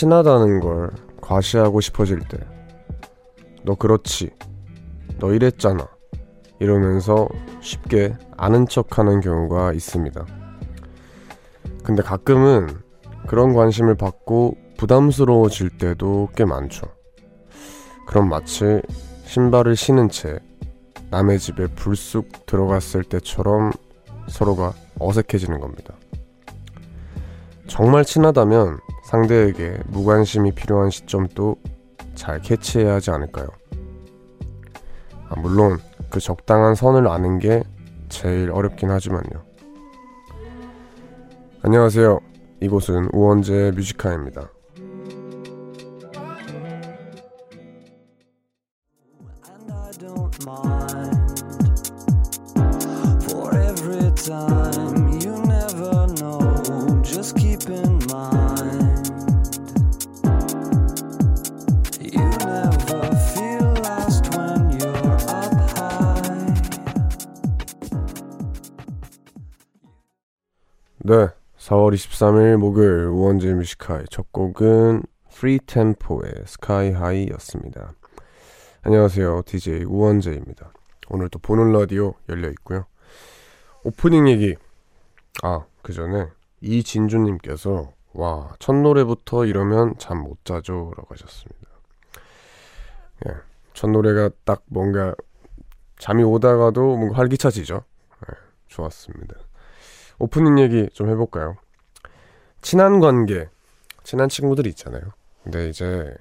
친하다는 걸 과시하고 싶어질 때, 너 그렇지, 너 이랬잖아, 이러면서 쉽게 아는 척 하는 경우가 있습니다. 근데 가끔은 그런 관심을 받고 부담스러워질 때도 꽤 많죠. 그럼 마치 신발을 신은 채 남의 집에 불쑥 들어갔을 때처럼 서로가 어색해지는 겁니다. 정말 친하다면 상대에게 무관심이 필요한 시점도 잘 캐치해야 하지 않을까요? 아, 물론 그 적당한 선을 아는 게 제일 어렵긴 하지만요. 안녕하세요. 이곳은 우원재 뮤지카입니다. 네, 4월 23일 목요일 우원재 Music High의 첫 곡은 FreeTEMPO의 Sky High였습니다. 안녕하세요. DJ 우원재입니다. 오늘 또 보는 라디오 열려 있고요. 오프닝 얘기. 아, 그 전에 이진주님께서 와, 첫 노래부터 이러면 잠 못 자죠. 라고 하셨습니다. 예, 첫 노래가 딱 뭔가 잠이 오다가도 뭔가 활기차지죠. 예, 좋았습니다. 오프닝 얘기 좀 해볼까요? 친한 관계, 친한 친구들이 있잖아요. 근데 이제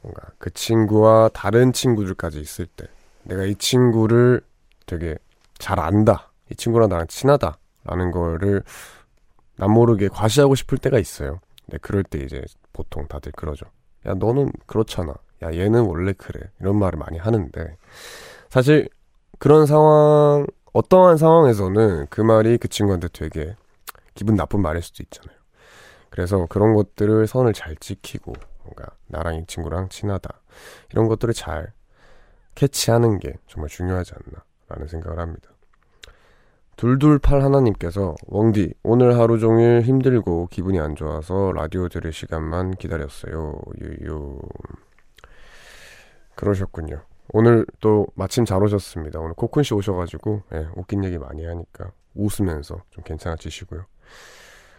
뭔가 그 친구와 다른 친구들까지 있을 때 내가 이 친구를 되게 잘 안다. 이 친구랑 나랑 친하다. 라는 거를 남 모르게 과시하고 싶을 때가 있어요. 근데 그럴 때 이제 보통 다들 그러죠. 야, 너는 그렇잖아. 야, 얘는 원래 그래. 이런 말을 많이 하는데 사실 그런 상황 어떠한 상황에서는 그 말이 그 친구한테 되게 기분 나쁜 말일 수도 있잖아요. 그래서 그런 것들을 선을 잘 지키고 뭔가 나랑 이 친구랑 친하다 이런 것들을 잘 캐치하는 게 정말 중요하지 않나라는 생각을 합니다. 둘둘팔 하나님께서 웡디 오늘 하루 종일 힘들고 기분이 안 좋아서 라디오 들을 시간만 기다렸어요. 유유 그러셨군요. 오늘 또 마침 잘 오셨습니다. 오늘 코쿤 씨 오셔가지고 예, 웃긴 얘기 많이 하니까 웃으면서 좀 괜찮아지시고요.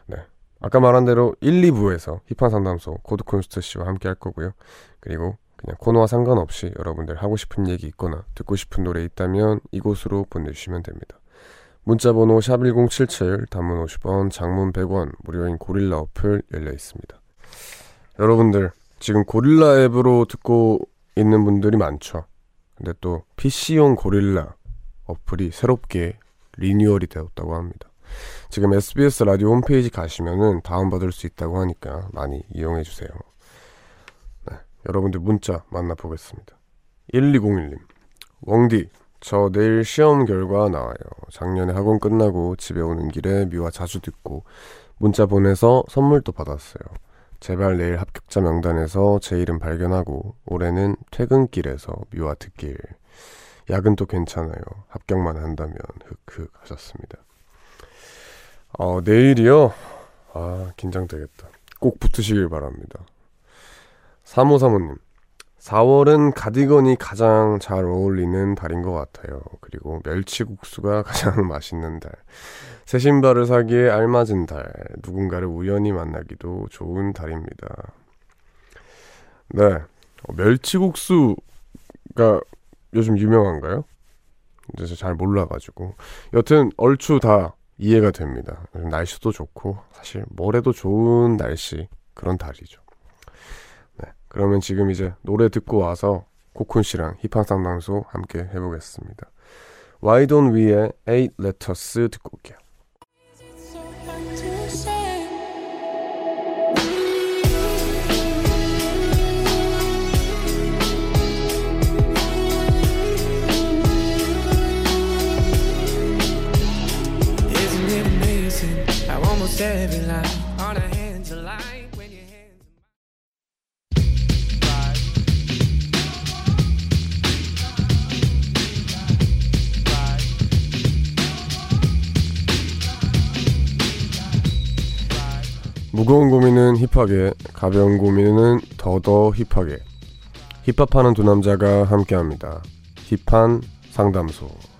네. 아까 말한 대로 1, 2부에서 힙한 상담소 코드쿤스트 씨와 함께 할 거고요. 그리고 그냥 코너와 상관없이 여러분들 하고 싶은 얘기 있거나 듣고 싶은 노래 있다면 이곳으로 보내주시면 됩니다. 문자번호 샵1077 단문 50원 장문 100원 무료인 고릴라 어플 열려 있습니다. 여러분들 지금 고릴라 앱으로 듣고 있는 분들이 많죠. 근데 또 PC용 고릴라 어플이 새롭게 리뉴얼이 되었다고 합니다. 지금 SBS 라디오 홈페이지 가시면은 다운받을 수 있다고 하니까 많이 이용해 주세요. 네, 여러분들 문자 만나보겠습니다. 1201님, 웡디, 저 내일 시험 결과 나와요. 작년에 학원 끝나고 집에 오는 길에 미화 자주 듣고 문자 보내서 선물도 받았어요. 제발 내일 합격자 명단에서 제 이름 발견하고 올해는 퇴근길에서 미화 듣길. 야근 도 괜찮아요. 합격만 한다면 흑흑 하셨습니다. 어, 내일이요? 아, 긴장되겠다. 꼭 붙으시길 바랍니다. 3535님. 4월은 가디건이 가장 잘 어울리는 달인 것 같아요. 그리고 멸치국수가 가장 맛있는 달. 새 신발을 사기에 알맞은 달. 누군가를 우연히 만나기도 좋은 달입니다. 네. 어, 멸치국수가 요즘 유명한가요? 이제 잘 몰라가지고. 여튼 얼추 다 이해가 됩니다. 날씨도 좋고, 사실 뭐래도 좋은 날씨, 그런 달이죠. 그러면 지금 이제 노래 듣고 와서 코쿤 씨랑 힙한 상담소 함께 해보겠습니다. Why Don't We의 8 Letters 듣고 올게요. 무거운 고민은 힙하게, 가벼운 고민은 더더 힙하게. 힙합하는 두 남자가 함께합니다. 힙한 상담소.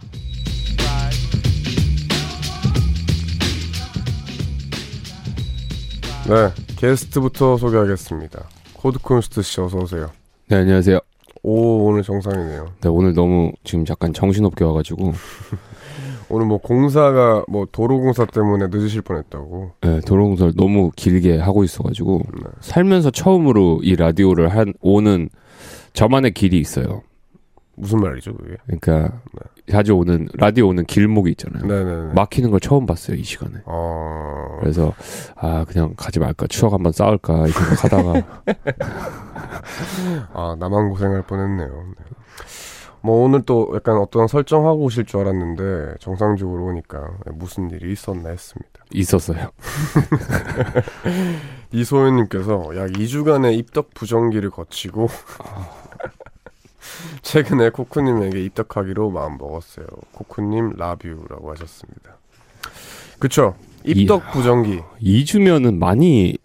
네, 게스트부터 소개하겠습니다. 코드쿤스트 씨 어서 오세요. 네, 안녕하세요. 오, 오늘 정상이네요. 네, 오늘 너무 지금 약간 정신없게 와가지고. 오늘 뭐 공사가 뭐 도로공사 때문에 늦으실 뻔했다고. 네, 도로공사를 너무 길게 하고 있어가지고. 네. 살면서 처음으로 이 라디오를 한, 오는 저만의 길이 있어요. 무슨 말이죠, 그게? 그러니까 자주 오는, 라디오 오는 길목이 있잖아요. 네네네. 막히는 걸 처음 봤어요, 이 시간에. 어, 그래서, 아, 그냥 가지 말까, 추억 한번 쌓을까, 이 생각 하다가. 아, 나만 고생할 뻔했네요. 네. 뭐 오늘 또 약간 어떤 설정하고 오실 줄 알았는데 정상적으로 오니까 무슨 일이 있었나 했습니다. 있었어요. 이소연님께서 약 2주간의 입덕 부정기를 거치고 최근에 코쿠님에게 입덕하기로 마음 먹었어요. 코쿠님 라뷰라고 하셨습니다. 그쵸? 입덕 부정기. 2주면은 많이,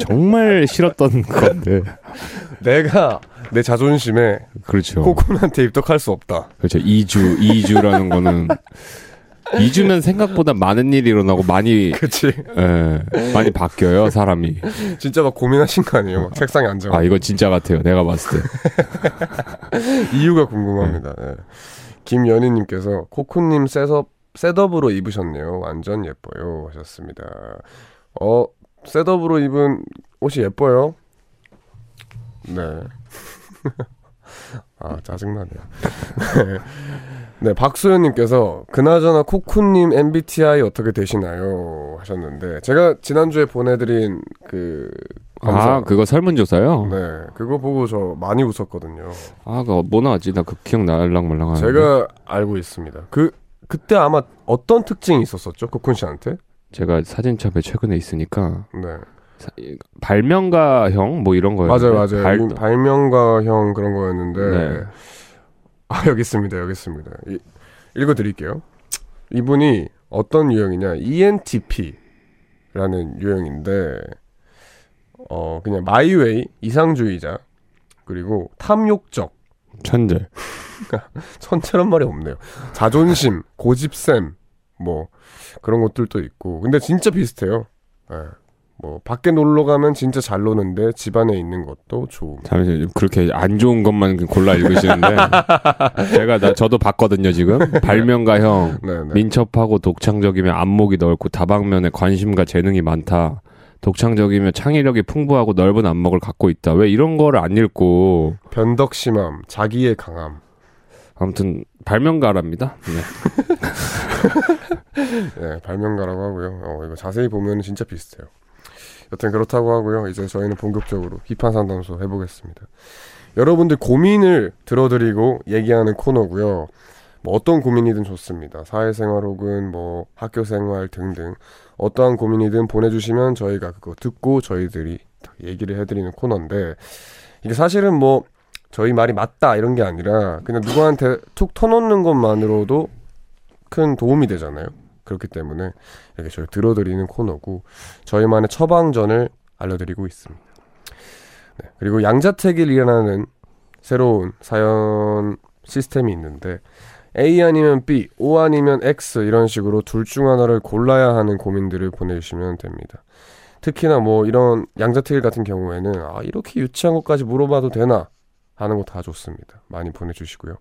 정말 싫었던 건데. 내가 내 자존심에 그렇죠. 코쿤한테 입덕할 수 없다. 그렇죠. 2주, 2주라는 거는 2주면 생각보다 많은 일이 일어나고 많이 그치? 예, 많이 바뀌어요, 사람이. 진짜 막 고민하신 거 아니에요? 막 책상에 앉아. 아, 이거 진짜 같아요. 내가 봤을 때. 이유가 궁금합니다. 예. 김연희님께서 코쿤님 셋업 셋업으로 입으셨네요. 완전 예뻐요 하셨습니다. 어 셋업으로 입은 옷이 예뻐요. 네. 아 짜증나네요. 네 박소연님께서 그나저나 코쿤님 MBTI 어떻게 되시나요 하셨는데 제가 지난주에 보내드린 그 검사 아, 그거 설문조사요? 네 그거 보고 저 많이 웃었거든요. 아, 그거 뭐 나왔지? 나 그 기억 날랑말랑 하는데. 제가 알고 있습니다. 그 그때 아마 어떤 특징이 있었었죠? 코쿤 씨한테? 제가 사진첩에 최근에 있으니까 네. 발명가형 뭐 이런 거예요. 맞아요, 맞아요. 발, 이 발명가형 그런 거였는데 네. 아 여기 있습니다, 여기 있습니다. 이, 읽어드릴게요. 이분이 어떤 유형이냐? ENTP라는 유형인데 어 그냥 마이웨이 이상주의자 그리고 탐욕적 천재. 천체란 말이 없네요. 자존심, 고집샘, 뭐 그런 것들도 있고. 근데 진짜 비슷해요. 예. 뭐 밖에 놀러 가면 진짜 잘 노는데 집 안에 있는 것도 좋음. 잠시만요. 그렇게 안 좋은 것만 골라 읽으시는데. 제가, 나, 저도 봤거든요, 지금. 발명가형. 네네. 민첩하고 독창적이며 안목이 넓고 다방면에 관심과 재능이 많다. 독창적이며 창의력이 풍부하고 넓은 안목을 갖고 있다. 왜 이런 거를 안 읽고 변덕심함, 자기의 강함. 아무튼 발명가랍니다. 네. 예, 발명가라고 하고요. 어, 이거 자세히 보면 진짜 비슷해요. 여튼 그렇다고 하고요. 이제 저희는 본격적으로 힙한 상담소 해보겠습니다. 여러분들 고민을 들어드리고 얘기하는 코너고요. 뭐 어떤 고민이든 좋습니다. 사회생활 혹은 뭐 학교생활 등등 어떠한 고민이든 보내주시면 저희가 그거 듣고 저희들이 얘기를 해드리는 코너인데 이게 사실은 뭐 저희 말이 맞다 이런 게 아니라 그냥 누구한테 툭 터놓는 것만으로도 큰 도움이 되잖아요. 그렇기 때문에 이렇게 저희 들어드리는 코너고 저희만의 처방전을 알려드리고 있습니다. 네, 그리고 양자택일이라는 새로운 사연 시스템이 있는데 A 아니면 B, O 아니면 X 이런 식으로 둘 중 하나를 골라야 하는 고민들을 보내주시면 됩니다. 특히나 뭐 이런 양자택일 같은 경우에는 아 이렇게 유치한 것까지 물어봐도 되나 하는 거 다 좋습니다. 많이 보내주시고요.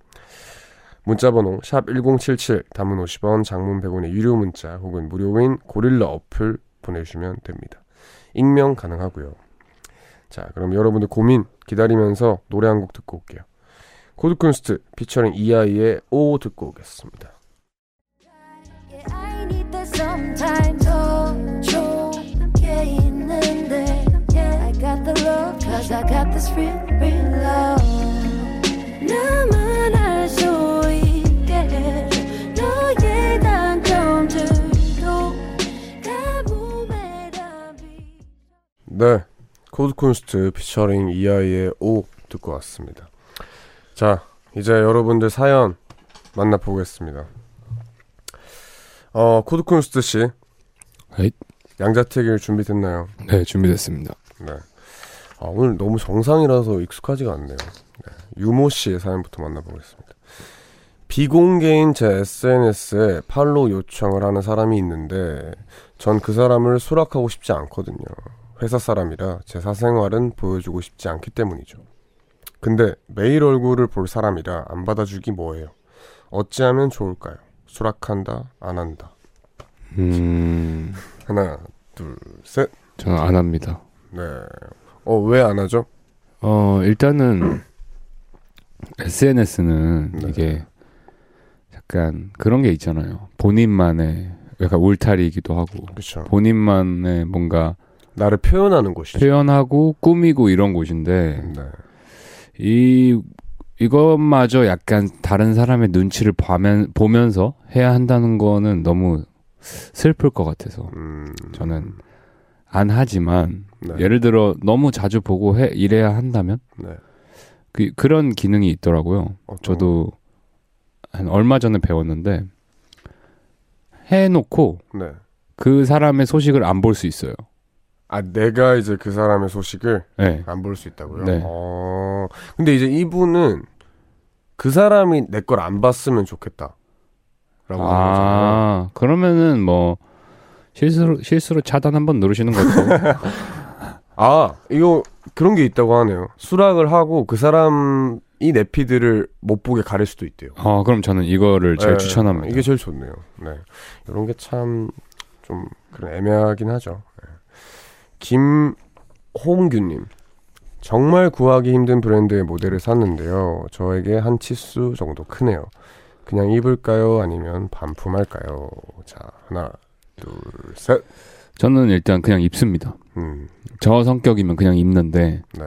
문자번호 샵 1077 단문 50원 장문 100원의 유료 문자 혹은 무료인 고릴라 어플 보내주시면 됩니다. 익명 가능하고요. 자 그럼 여러분들 고민 기다리면서 노래 한 곡 듣고 올게요. 코드쿤스트 피처링 이하이의 O 듣고 오겠습니다. Yeah, 네, 코드쿤스트 피처링 이하이의 O 듣고 왔습니다. 자, 이제 여러분들 사연 만나보겠습니다. 어, 코드쿤스트 씨. 에잇. 양자택일 준비됐나요? 네, 준비됐습니다. 네. 아, 오늘 너무 정상이라서 익숙하지가 않네요. 네. 유모 씨의 사연부터 만나보겠습니다. 비공개인 제 SNS에 팔로우 요청을 하는 사람이 있는데 전 그 사람을 수락하고 싶지 않거든요. 회사 사람이라 제 사생활은 보여주고 싶지 않기 때문이죠. 근데 매일 얼굴을 볼 사람이라 안 받아주기 뭐예요? 어찌하면 좋을까요? 수락한다, 안 한다. 음, 하나, 둘, 셋. 저는 안 합니다. 네. 어, 왜 안 하죠? 어, 일단은 SNS는 네. 이게 약간 그런 게 있잖아요. 본인만의 약간 울타리이기도 하고 그렇죠. 본인만의 뭔가 나를 표현하는 곳이죠. 표현하고 꾸미고 이런 곳인데 네. 이 이것마저 약간 다른 사람의 눈치를 보면, 보면서 해야 한다는 거는 너무 슬플 것 같아서 음, 저는 안 하지만 네. 예를 들어 너무 자주 보고 해 이래야 한다면 네. 그 그런 기능이 있더라고요. 어떤 저도 한 얼마 전에 배웠는데 해놓고 네. 그 사람의 소식을 안 볼 수 있어요. 아, 내가 이제 그 사람의 소식을 네. 안볼 수 있다고요? 네. 어, 근데 이제 이분은 그 사람이 내 걸 안 봤으면 좋겠다. 라고. 아 그러면은 뭐 실수로 실수로 차단 한번 누르시는 것도 아, 이거 그런 게 있다고 하네요. 수락을 하고 그 사람이 내 피드를 못 보게 가릴 수도 있대요. 어 그럼 저는 이거를 제일 네, 추천합니다. 이게 제일 좋네요. 네. 이런 게 참 좀 그런 애매하긴 하죠. 네. 김홍규님. 정말 구하기 힘든 브랜드의 모델을 샀는데요. 저에게 한 치수 정도 크네요. 그냥 입을까요? 아니면 반품할까요? 자, 하나, 둘, 셋. 저는 일단 그냥 입습니다. 음, 저 성격이면 그냥 입는데 네.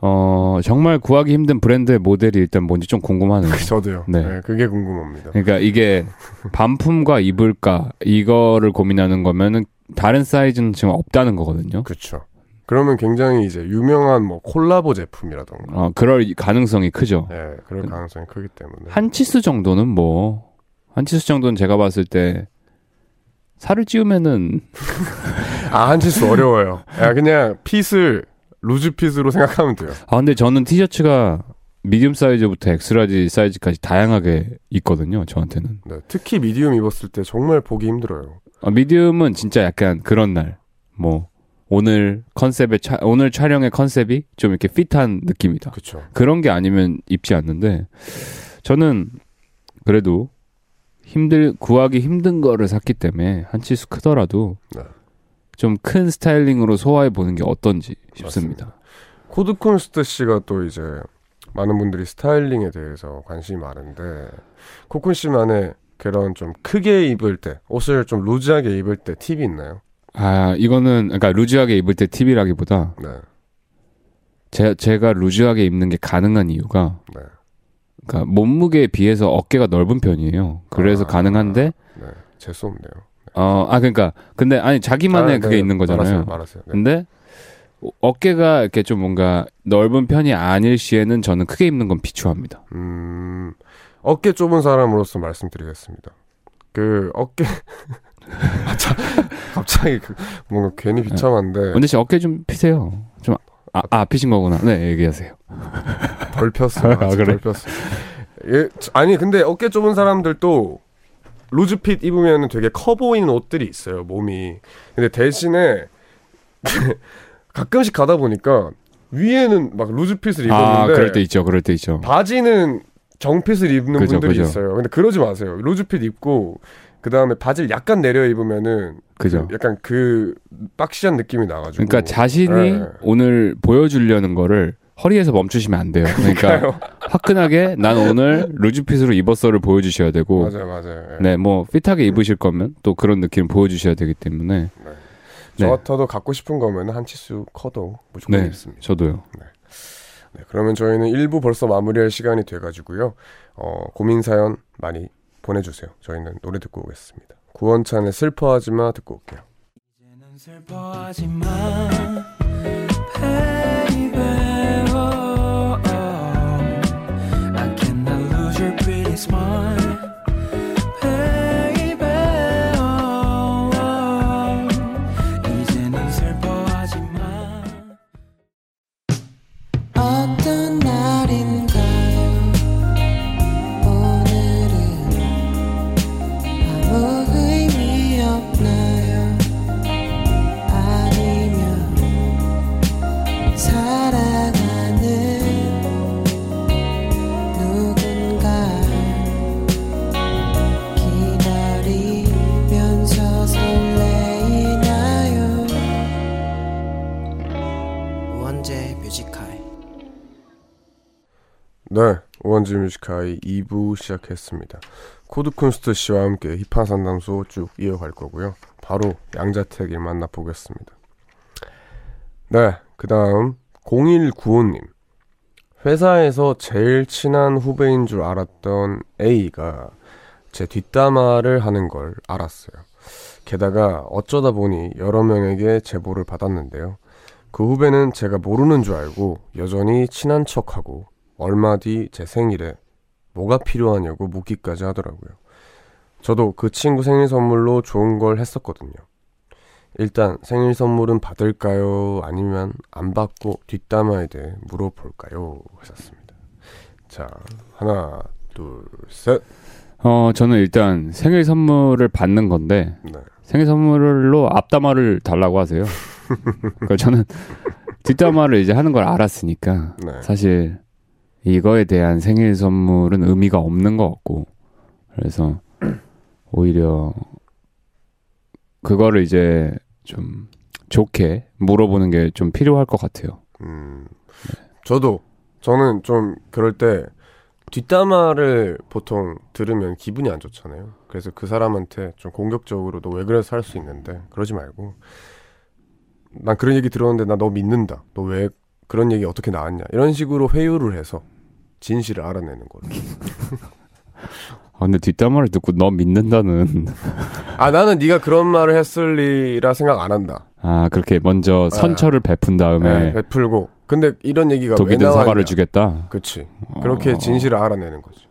어 정말 구하기 힘든 브랜드의 모델이 일단 뭔지 좀 궁금하네요. 저도요. 네. 네. 그게 궁금합니다. 그러니까 이게 반품과 입을까 이거를 고민하는 거면은 다른 사이즈는 지금 없다는 거거든요. 그렇죠. 그러면 굉장히 이제 유명한 뭐 콜라보 제품이라던가, 어 그럴 가능성이 크죠. 네, 그럴 가능성이 크기 때문에. 한 치수 정도는 뭐 한 치수 정도는 제가 봤을 때 살을 찌우면은 아, 한 치수 어려워요. 야, 그냥 fit을 loose fit으로 생각하면 돼요. 아 근데 저는 티셔츠가 medium 사이즈부터 X-large 사이즈까지 다양하게 있거든요. 저한테는 네, 특히 medium 입었을 때 정말 보기 힘들어요. 어, medium은 진짜 약간 그런 날 뭐 오늘 컨셉의 차, 오늘 촬영의 컨셉이 좀 이렇게 fit한 느낌이다. 그렇죠. 그런 게 아니면 입지 않는데 저는 그래도 힘들 구하기 힘든 거를 샀기 때문에 한 치수 크더라도 네. 좀큰 스타일링으로 소화해 보는 게 어떤지 싶습니다. 코드쿤스트 씨가 또 이제 많은 분들이 스타일링에 대해서 관심이 많은데 코쿤 씨만의 그런 좀 크게 입을 때 옷을 좀 루즈하게 입을 때 팁이 있나요? 아 이거는 그러니까 루즈하게 입을 때 팁이라기보다 네, 제, 제가 루즈하게 입는 게 가능한 이유가 네, 그러니까 몸무게에 비해서 어깨가 넓은 편이에요. 그래서 아. 가능한데 네, 재수 없네요. 어아 그러니까 근데 아니 자기만의 아, 그게 네, 있는 거잖아요. 말하세요, 말하세요. 네. 근데 어- 어깨가 이렇게 좀 뭔가 넓은 편이 아닐 시에는 저는 크게 입는 건 비추합니다. 음, 어깨 좁은 사람으로서 말씀드리겠습니다. 그 어깨 아, 참, 갑자기 그 뭔가 괜히 비참한데 근데 씨 어깨 좀 피세요. 좀 아, 아 피신 거구나. 네 얘기하세요. 덜 폈어요. 아, 그래? 덜 폈어. 예, 아니 근데 어깨 좁은 사람들도 루즈핏 입으면 되게 커 보이는 옷들이 있어요. 몸이. 근데 대신에 가끔씩 가다 보니까 위에는 막 루즈핏을 입었는데 아 그럴 때 있죠. 그럴 때 있죠. 바지는 정핏을 입는 그죠, 분들이 그죠. 있어요. 근데 그러지 마세요. 루즈핏 입고 그 다음에 바지를 약간 내려 입으면 그죠. 약간 그 박시한 느낌이 나가지고. 그러니까 자신이 네. 오늘 보여주려는 거를 허리에서 멈추시면 안 돼요. 그러니까 화끈하게 난 오늘 루즈핏으로 입었어를 보여주셔야 되고 맞아요, 맞아요. 예. 네, 뭐 핏하게 입으실 거면 또 그런 느낌 보여주셔야 되기 때문에 저 네. 같아도 갖고 싶은 거면 한 치수 커도 무조건 네, 입습니다. 저도요. 네, 그러면 저희는 1부 벌써 마무리할 시간이 돼가지고요. 어, 고민 사연 많이 보내주세요. 저희는 노래 듣고 오겠습니다. 구원찬의 슬퍼하지 마 듣고 올게요. 슬퍼하지 마 baby oh, oh. I cannot lose your pretty smile 네, 우원재 뮤직하이 2부 시작했습니다. 코드쿤스트 씨와 함께 힙한 상담소 쭉 이어갈 거고요. 바로 양자택일 만나보겠습니다. 네, 그 다음 0195님. 회사에서 제일 친한 후배인 줄 알았던 A가 제 뒷담화를 하는 걸 알았어요. 게다가 어쩌다 보니 여러 명에게 제보를 받았는데요. 그 후배는 제가 모르는 줄 알고 여전히 친한 척하고 얼마 뒤 제 생일에 뭐가 필요하냐고 묻기까지 하더라고요. 저도 그 친구 생일 선물로 좋은 걸 했었거든요. 일단 생일 선물은 받을까요? 아니면 안 받고 뒷담화에 대해 물어볼까요? 하셨습니다. 자, 하나, 둘, 셋. 어, 저는 일단 생일 선물을 받는 건데 네. 생일 선물로 앞담화를 달라고 하세요. 그러니까 저는 뒷담화를 이제 하는 걸 알았으니까 네. 사실 이거에 대한 생일 선물은 의미가 없는 것 같고 그래서 오히려 그거를 이제 좀 좋게 물어보는 게 좀 필요할 것 같아요. 음, 저도 저는 좀 그럴 때 뒷담화를 보통 들으면 기분이 안 좋잖아요. 그래서 그 사람한테 좀 공격적으로 너 왜 그래서 할 수 있는데 그러지 말고 난 그런 얘기 들었는데 나 너 믿는다. 너 왜 그런 얘기 어떻게 나왔냐? 이런 식으로 회유를 해서 진실을 알아내는 걸로. 아, 근데 뒷담화를 듣고 너 믿는다는 아 나는 네가 그런 말을 했을 리라 생각 안 한다. 아 그렇게 먼저 선처를 베푼 다음에 네, 베풀고 근데 이런 얘기가 왜 독이 든 나왔냐? 사과를 주겠다. 그치. 그렇게 어. 진실을 알아내는 거지.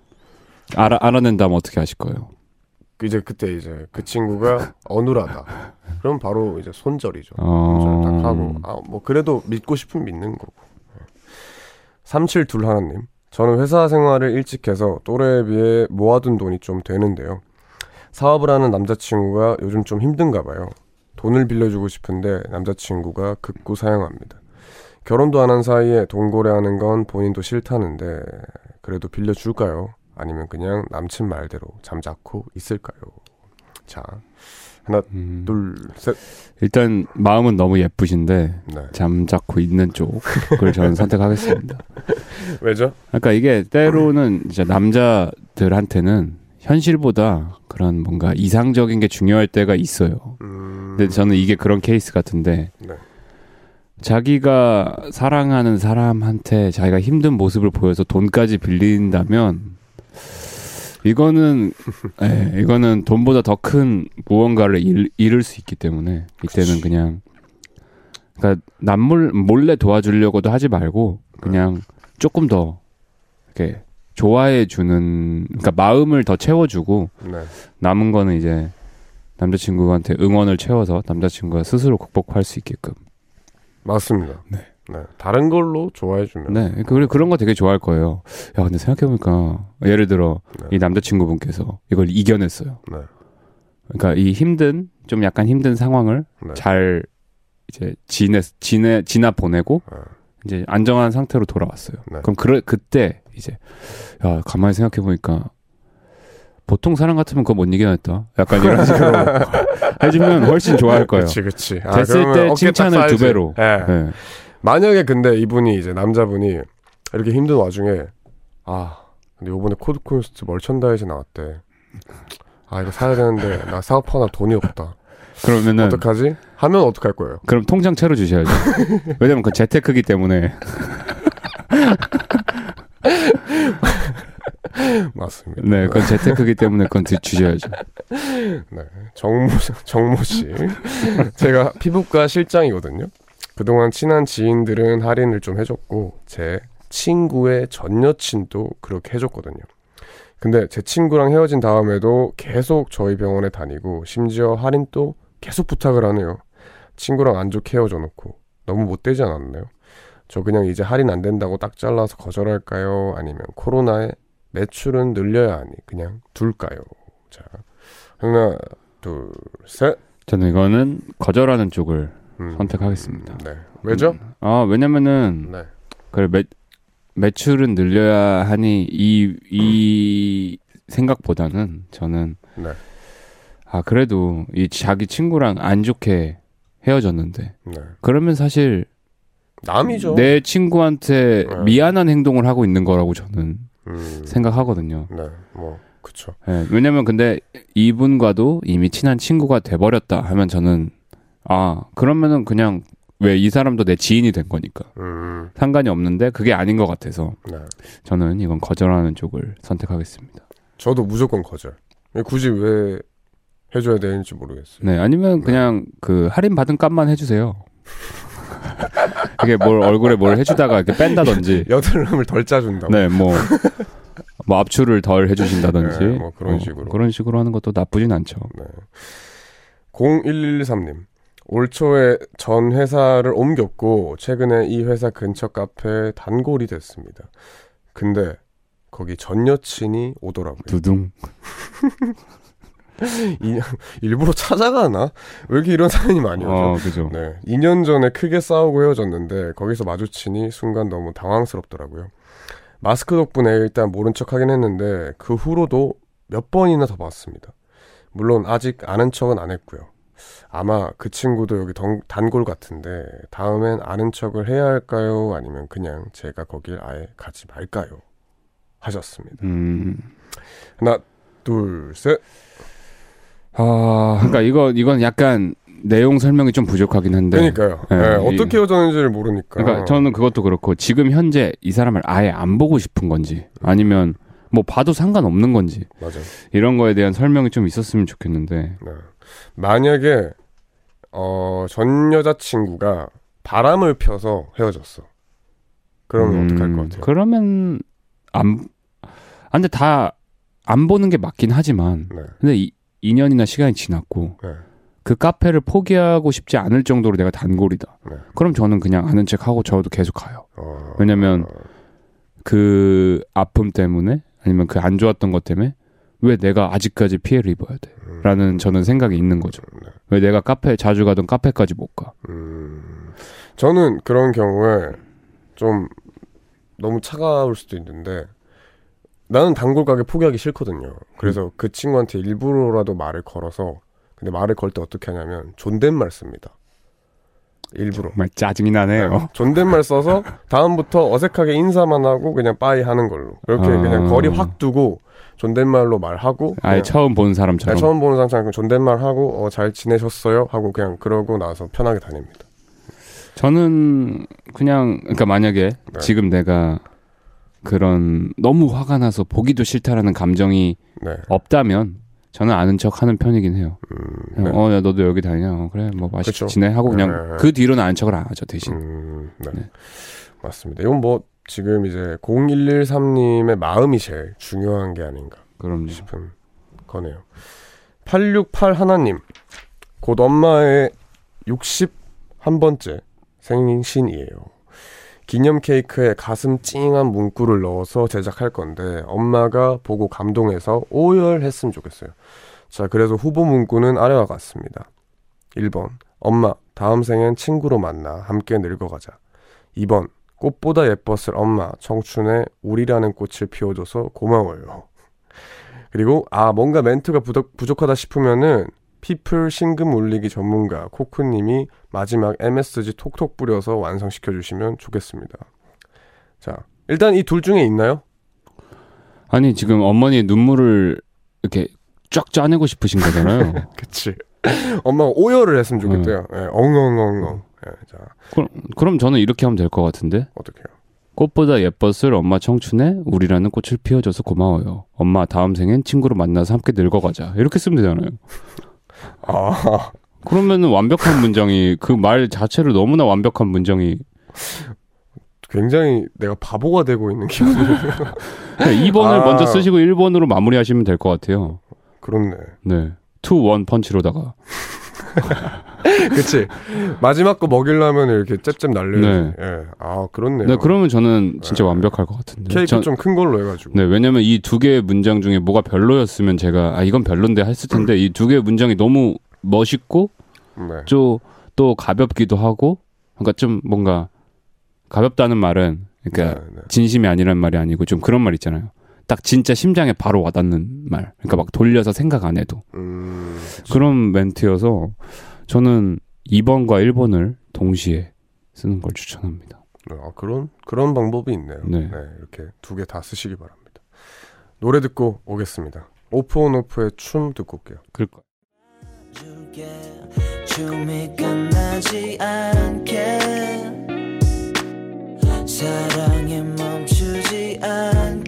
알아 알아낸다면 어떻게 하실 거예요? 그 이제 그때 이제 그 친구가 어눌하다. 그럼 바로 이제 손절이죠. 어. 손절 딱 하고 아 뭐 그래도 믿고 싶으면 믿는 거고. 37둘 하나님. 저는 회사 생활을 일찍 해서 또래에 비해 모아둔 돈이 좀 되는데요. 사업을 하는 남자친구가 요즘 좀 힘든가 봐요. 돈을 빌려주고 싶은데 남자친구가 극구 사양합니다. 결혼도 안 한 사이에 돈 고래하는 건 본인도 싫다는데 그래도 빌려줄까요? 아니면 그냥 남친 말대로 잠자코 있을까요? 자, 하나, 음. 둘, 셋. 일단 마음은 너무 예쁘신데 네. 잠자코 있는 쪽을 저는 선택하겠습니다. 왜죠? 그러니까 이게 때로는 이제 남자들한테는 현실보다 그런 뭔가 이상적인 게 중요할 때가 있어요. 음, 근데 저는 이게 그런 케이스 같은데 네. 자기가 사랑하는 사람한테 자기가 힘든 모습을 보여서 돈까지 빌린다면 이거는 예, 이거는 돈보다 더 큰 무언가를 잃, 잃을 수 있기 때문에 이때는 그치. 그냥 그러니까 남몰 몰래 도와주려고도 하지 말고 그냥 조금 더 이렇게 좋아해 주는 그러니까 마음을 더 채워주고 네. 남은 거는 이제 남자친구한테 응원을 채워서 남자친구가 스스로 극복할 수 있게끔 맞습니다. 네. 네. 다른 걸로 좋아해주면. 네, 그리고 그런 거 되게 좋아할 거예요. 야, 근데 생각해보니까, 예를 들어, 네. 이 남자친구분께서 이걸 이겨냈어요. 네. 그러니까 이 힘든, 좀 약간 힘든 상황을 네. 잘, 이제, 지내, 지내, 지나 보내고, 네. 이제 안정한 상태로 돌아왔어요. 네. 그럼 그, 그때, 이제, 야, 가만히 생각해보니까, 보통 사람 같으면 그거 못 이겨냈다. 약간 이런 식으로 해주면 훨씬 좋아할 거예요. 그치, 그치. 아, 됐을 때 칭찬을 두. 배로. 예. 네. 만약에 근데 이분이 이제 남자분이 이렇게 힘든 와중에 아 근데 요번에 코드쿤스트 merchandise 나왔대. 아 이거 사야 되는데 나 사업하나 돈이 없다. 그러면은, 어떡하지? 하면 어떡할 거예요? 그럼 통장 채로 주셔야죠. 왜냐면 그 재테크기 때문에. 맞습니다. 네, 그건 재테크기 때문에 그건 드- 주셔야죠. 네. 정모 정모 씨. 제가 피부과 실장이거든요. 그동안 친한 지인들은 할인을 좀 해줬고 제 친구의 전 여친도 그렇게 해줬거든요. 근데 제 친구랑 헤어진 다음에도 계속 저희 병원에 다니고 심지어 할인도 계속 부탁을 하네요. 친구랑 안 좋게 헤어져 놓고 너무 못되지 않았나요? 저 그냥 이제 할인 안 된다고 딱 잘라서 거절할까요? 아니면 코로나에 매출은 늘려야 하니 그냥 둘까요? 자, 하나, 둘, 셋. 저는 이거는 거절하는 쪽을 음. 선택하겠습니다. 음, 네. 왜죠? 아 왜냐면은 네. 그래 매, 매출은 늘려야 하니 이이 생각보다는 저는 네. 아 그래도 이 자기 친구랑 안 좋게 헤어졌는데 네. 그러면 사실 남이죠. 내 친구한테 네. 미안한 행동을 하고 있는 거라고 저는 음. 생각하거든요. 네. 뭐 그쵸. 예, 왜냐면 근데 이분과도 이미 친한 친구가 돼버렸다 하면 저는 아 그러면은 그냥 왜 이 사람도 내 지인이 된 거니까 음. 상관이 없는데 그게 아닌 것 같아서 네. 저는 이건 거절하는 쪽을 선택하겠습니다. 저도 무조건 거절. 굳이 왜 해줘야 되는지 모르겠어요. 네 아니면 그냥 그 할인 받은 값만 해주세요. 이게 뭘 얼굴에 뭘 해주다가 이렇게 뺀다든지 여드름을 덜 짜준다고. 네뭐 뭐 압출을 덜 해주신다든지 네, 뭐 그런 어, 식으로. 그런 식으로 하는 것도 나쁘진 않죠. 네. 0113님. 올 초에 전 회사를 옮겼고 최근에 이 회사 근처 카페에 단골이 됐습니다. 근데 거기 전 여친이 오더라고요. 두둥 이- 일부러 찾아가나? 왜 이렇게 이런 사연이 많이 오죠? 어 그죠. 네. 2년 전에 크게 싸우고 헤어졌는데 거기서 마주치니 순간 너무 당황스럽더라고요. 마스크 덕분에 일단 모른 척 하긴 했는데 그 후로도 몇 번이나 더 봤습니다. 물론 아직 아는 척은 안 했고요. 아마 그 친구도 여기 던- 단골 같은데 다음엔 아는 척을 해야 할까요? 아니면 그냥 제가 거길 아예 가지 말까요? 하셨습니다. 음. 하나, 둘, 셋. 아, 그러니까 이거 이건 약간 내용 설명이 좀 부족하긴 한데. 그러니까요. 네, 네, 이- 어떻게 헤어졌는지를 모르니까. 그러니까 저는 그것도 그렇고 지금 현재 이 사람을 아예 안 보고 싶은 건지 아니면 뭐 봐도 상관없는 건지 맞아요. 이런 거에 대한 설명이 좀 있었으면 좋겠는데. 네. 만약에 어, 전 여자친구가 바람을 펴서 헤어졌어. 그러면 어떡할 것 같아요? 그러면 안 아, 근데 다 안 보는 게 맞긴 하지만 네. 근데 이, 2년이나 시간이 지났고 네. 그 카페를 포기하고 싶지 않을 정도로 내가 단골이다. 네. 그럼 저는 그냥 아는 척 하고 저도 계속 가요. 어, 왜냐면 어, 그 아픔 때문에 아니면 그 안 좋았던 것 때문에 왜 내가 아직까지 피해를 입어야 돼? 음, 라는 저는 생각이 있는 거죠. 네. 왜 내가 카페 자주 가던 카페까지 못 가? 음, 저는 그런 경우에 좀 너무 차가울 수도 있는데 나는 단골 가게 포기하기 싫거든요. 그래서 그 친구한테 일부러라도 말을 걸어서 근데 말을 걸 때 어떻게 하냐면 존댓말 씁니다. 일부러. 정말 짜증이 나네요. 네. 존댓말 써서 다음부터 어색하게 인사만 하고 그냥 빠이 하는 걸로 이렇게 아. 그냥 거리 확 두고 존댓말로 말하고 아예 처음 본 네, 사람처럼. 처음 보는 상처럼 존댓말 하고 어, 잘 지내셨어요 하고 그냥 그러고 나서 편하게 다닙니다. 저는 그냥 그러니까 만약에 네. 지금 내가 그런 너무 화가 나서 보기도 싫다라는 감정이 네. 없다면 저는 아는 척 하는 편이긴 해요. 음, 네. 어, 야, 너도 여기 다니냐? 어, 그래, 뭐, 맛있게 그쵸. 지내? 하고 그냥 네. 그 뒤로는 아는 척을 안 하죠, 대신. 음, 네. 네. 맞습니다. 이건 뭐 지금 이제 0113님의 마음이 제일 중요한 게 아닌가 그럼요. 싶은 거네요. 868 하나님 곧 엄마의 61번째 생신이에요. 기념 케이크에 가슴 찡한 문구를 넣어서 제작할 건데 엄마가 보고 감동해서 오열했으면 좋겠어요. 자, 그래서 후보 문구는 아래와 같습니다. 1번 엄마 다음 생엔 친구로 만나 함께 늙어가자. 2번 꽃보다 예뻤을 엄마 청춘에 우리라는 꽃을 피워줘서 고마워요. 그리고 아 뭔가 멘트가 부족, 부족하다 싶으면은 피플 신금 울리기 전문가 코크님이 마지막 MSG 톡톡 뿌려서 완성시켜 주시면 좋겠습니다. 자 일단 이 둘 중에 있나요? 아니, 지금 어머니의 눈물을 이렇게 쫙 짜내고 싶으신 거잖아요. 그치. 엄마가 오열을 했으면 좋겠대요. 예, 엉엉엉엉. 예, 자 그럼 저는 이렇게 하면 될 것 같은데? 어떻게요? 꽃보다 예뻤을 엄마 청춘에 우리라는 꽃을 피워줘서 고마워요. 엄마 다음 생엔 친구로 만나서 함께 늙어가자. 이렇게 쓰면 되잖아요. 아 그러면은 완벽한 문장이 그 말 자체를 너무나 완벽한 문장이 굉장히 내가 바보가 되고 있는 기분이 2번을 아. 먼저 쓰시고 1번으로 마무리하시면 될 것 같아요. 그렇네. 네. 투원 펀치로다가 그치. 마지막 거 먹이려면 이렇게 잽잽 날려야지. 네. 예. 아, 그렇네요. 네, 그러면 저는 진짜 네. 완벽할 것 같은데. 케이크 전- 좀큰 걸로 해가지고. 네, 왜냐면 이 두 개의 문장 중에 뭐가 별로였으면 제가 아 이건 별론데 했을 텐데 이두 개의 문장이 너무 멋있고 네. 좀 또 가볍기도 하고 그러니까 좀 뭔가 가볍다는 말은 그러니까 네, 네. 진심이 아니란 말이 아니고 좀 그런 말 있잖아요. 딱 진짜 심장에 바로 와닿는 말. 그러니까 막 돌려서 생각 안 해도 음, 그런 멘트여서 저는 2번과 1번을 동시에 쓰는 걸 추천합니다. 아, 그런 그런 방법이 있네요. 네. 이렇게 두 개 다 쓰시기 바랍니다. 노래 듣고 오겠습니다. 오프 온 오프의 춤 듣고 올게요. 그럴까? 춤이 끝나지 않게 사랑이 멈추지 않게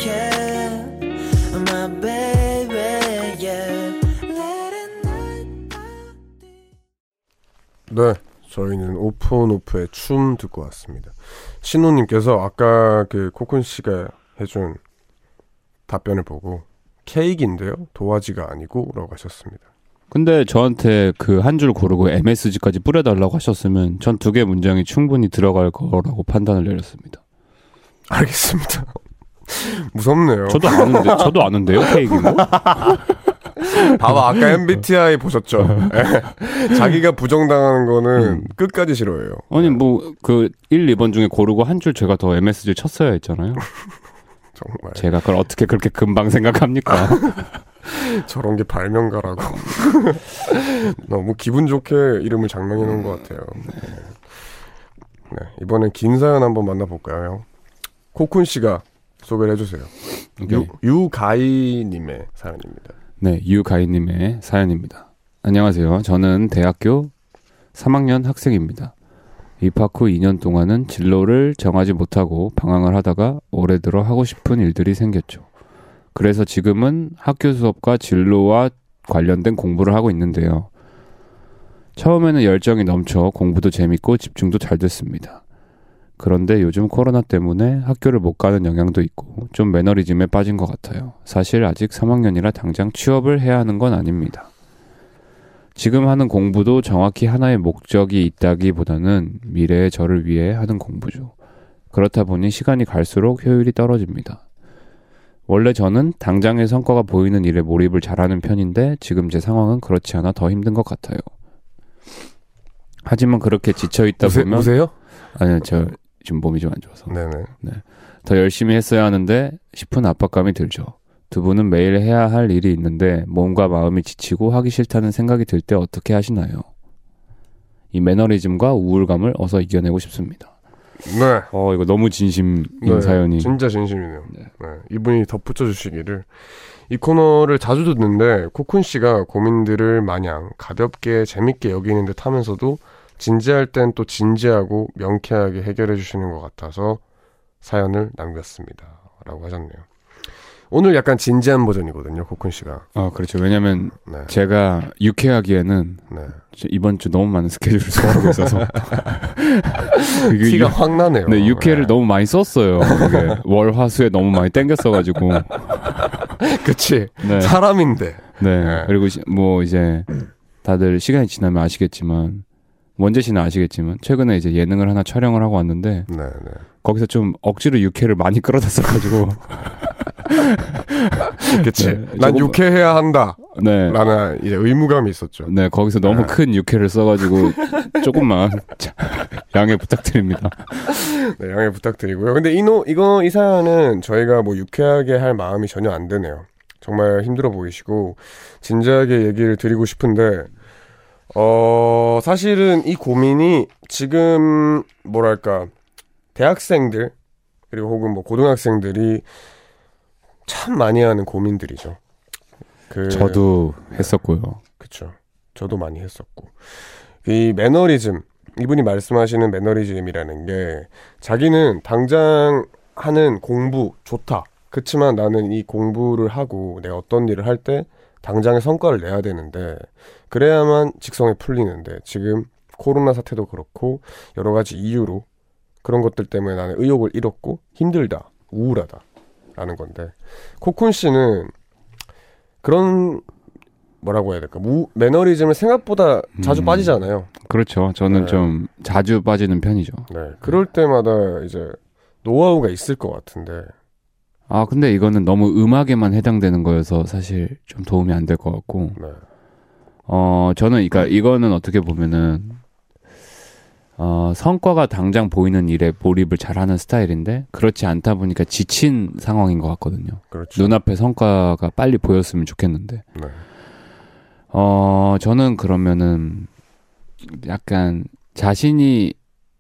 네, 저희는 오프온오프의 춤 듣고 왔습니다. 신호님께서 아까 그 코쿤 씨가 해준 답변을 보고 케이크인데요, 도화지가 아니고 라고 하셨습니다. 근데 저한테 그 한 줄 고르고 MSG까지 뿌려달라고 하셨으면 전 두 개 문장이 충분히 들어갈 거라고 판단을 내렸습니다. 알겠습니다. 무섭네요. 저도 아는데, 저도 아는데요, 케이크 뭐? 봐봐, 아까 MBTI 보셨죠? 예. 자기가 부정당하는 거는 음. 끝까지 싫어해요. 아니, 뭐, 그 1, 2번 중에 고르고 한 줄 제가 더 MSG 쳤어야 했잖아요. 정말 제가 그걸 어떻게 그렇게 금방 생각합니까? 저런 게 발명가라고. 너무 기분 좋게 이름을 장명해 놓은 것 같아요. 네, 이번엔 긴 사연 한번 만나볼까요? 코쿤 씨가 소개를 해주세요. 유, 유가희님의 사연입니다. 네, 유가희님의 사연입니다. 안녕하세요. 저는 대학교 3학년 학생입니다. 입학 후 2년 동안은 진로를 정하지 못하고 방황을 하다가 올해 들어 하고 싶은 일들이 생겼죠. 그래서 지금은 학교 수업과 진로와 관련된 공부를 하고 있는데요. 처음에는 열정이 넘쳐 공부도 재밌고 집중도 잘 됐습니다. 그런데 요즘 코로나 때문에 학교를 못 가는 영향도 있고 좀 매너리즘에 빠진 것 같아요. 사실 아직 3학년이라 당장 취업을 해야 하는 건 아닙니다. 지금 하는 공부도 정확히 하나의 목적이 있다기보다는 미래의 저를 위해 하는 공부죠. 그렇다 보니 시간이 갈수록 효율이 떨어집니다. 원래 저는 당장의 성과가 보이는 일에 몰입을 잘하는 편인데 지금 제 상황은 그렇지 않아 더 힘든 것 같아요. 하지만 그렇게 지쳐 있다 우세, 보면 우세요? 아니요 저 지금 몸이 좀 안 좋아서 네네. 더 열심히 했어야 하는데 싶은 압박감이 들죠. 두 분은 매일 해야 할 일이 있는데 몸과 마음이 지치고 하기 싫다는 생각이 들 때 어떻게 하시나요? 이 매너리즘과 우울감을 어서 이겨내고 싶습니다. 네. 어 이거 너무 진심인 네, 사연이 진짜 진심이네요. 네. 네, 이분이 덧붙여 주시기를 이 코너를 자주 듣는데 코쿤 씨가 고민들을 마냥 가볍게 재밌게 여기는 듯 하면서도 진지할 땐 또 진지하고 명쾌하게 해결해 주시는 것 같아서 사연을 남겼습니다. 라고 하셨네요. 오늘 약간 진지한 버전이거든요, 코쿤 씨가. 아 그렇죠. 왜냐면 네. 제가 유쾌하기에는 네. 저 이번 주 너무 많은 스케줄을 소화하고 있어서 티가 유- 확 나네요. 네, 육회를 네. 너무 많이 썼어요. 이게 월화 수에 너무 많이 땡겼어 가지고. 그치. 네. 사람인데. 네. 네. 그리고 시- 뭐 이제 다들 시간이 지나면 아시겠지만 원재 씨는 아시겠지만 최근에 이제 예능을 하나 촬영을 하고 왔는데 네, 네. 거기서 좀 억지로 육회를 많이 끌어다 써가지고 그치. 네, 난 조금- 육회해야 한다. 네. 라는 이제 의무감이 있었죠. 네, 거기서 너무 네. 큰 육회를 써가지고 조금만 자- 양해 부탁드립니다. 네, 양해 부탁드리고요. 근데 이 노, 이거, 이 사연은 저희가 뭐 유쾌하게 할 마음이 전혀 안 되네요. 정말 힘들어 보이시고, 진지하게 얘기를 드리고 싶은데, 어, 사실은 이 고민이 지금, 뭐랄까, 대학생들, 그리고 혹은 뭐 고등학생들이 참 많이 하는 고민들이죠. 그, 저도 했었고요. 그쵸. 저도 많이 했었고. 이 매너리즘, 이분이 말씀하시는 매너리즘이라는 게 자기는 당장 하는 공부 좋다. 그치만 나는 이 공부를 하고 내가 어떤 일을 할 때 당장의 성과를 내야 되는데 그래야만 직성이 풀리는데 지금 코로나 사태도 그렇고 여러 가지 이유로 그런 것들 때문에 나는 의욕을 잃었고 힘들다. 우울하다. 라는 건데 코쿤 씨는 그런 뭐라고 해야 될까 무, 매너리즘을 생각보다 자주 음. 빠지잖아요. 그렇죠. 저는 네. 좀 자주 빠지는 편이죠. 네, 그럴 때마다 이제 노하우가 있을 것 같은데. 아, 근데 이거는 너무 음악에만 해당되는 거여서 사실 좀 도움이 안 될 것 같고. 네, 어, 저는, 그러니까 이거는 어떻게 보면은, 어, 성과가 당장 보이는 일에 몰입을 잘하는 스타일인데 그렇지 않다 보니까 지친 상황인 것 같거든요. 그렇죠. 눈앞에 성과가 빨리 보였으면 좋겠는데. 네. 어, 저는 그러면은 약간 자신이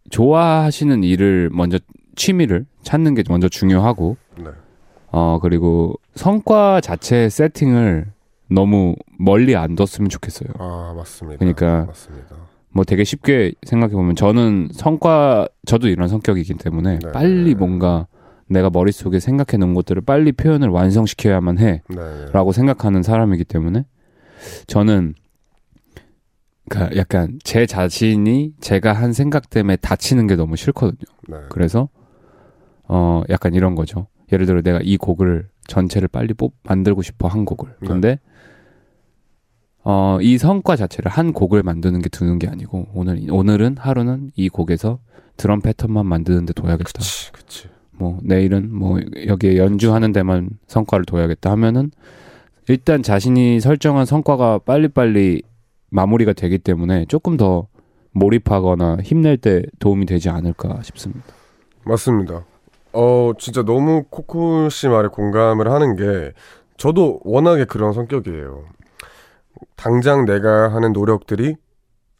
좋아하시는 일을 먼저 취미를 찾는 게 먼저 중요하고 네. 어, 그리고 성과 자체 세팅을 너무 멀리 안 뒀으면 좋겠어요. 아 맞습니다. 그러니까 맞습니다. 뭐 되게 쉽게 생각해 보면 저는 성과 저도 이런 성격이기 때문에 네. 빨리 뭔가 내가 머릿속에 생각해 놓은 것들을 빨리 표현을 완성시켜야만 네. 해라고 생각하는 사람이기 때문에 저는 그러니까 약간 제 자신이 제가 한 생각 때문에 다치는 게 너무 싫거든요. 네. 그래서 어 약간 이런 거죠. 예를 들어 내가 이 곡을 전체를 빨리 뽑 만들고 싶어 한 곡을. 네. 근데 어이 성과 자체를 한 곡을 만드는 게 두는 게 아니고 오늘 오늘은 하루는 이 곡에서 드럼 패턴만 만드는데 둬야겠다. 그치, 그치. 뭐 내일은 뭐 여기에 연주하는 데만 성과를 둬야겠다 하면은 일단 자신이 설정한 성과가 빨리빨리 마무리가 되기 때문에 조금 더 몰입하거나 힘낼 때 도움이 되지 않을까 싶습니다. 맞습니다. 어, 진짜 너무 코코 씨 말에 공감을 하는 게 저도 워낙에 그런 성격이에요. 당장 내가 하는 노력들이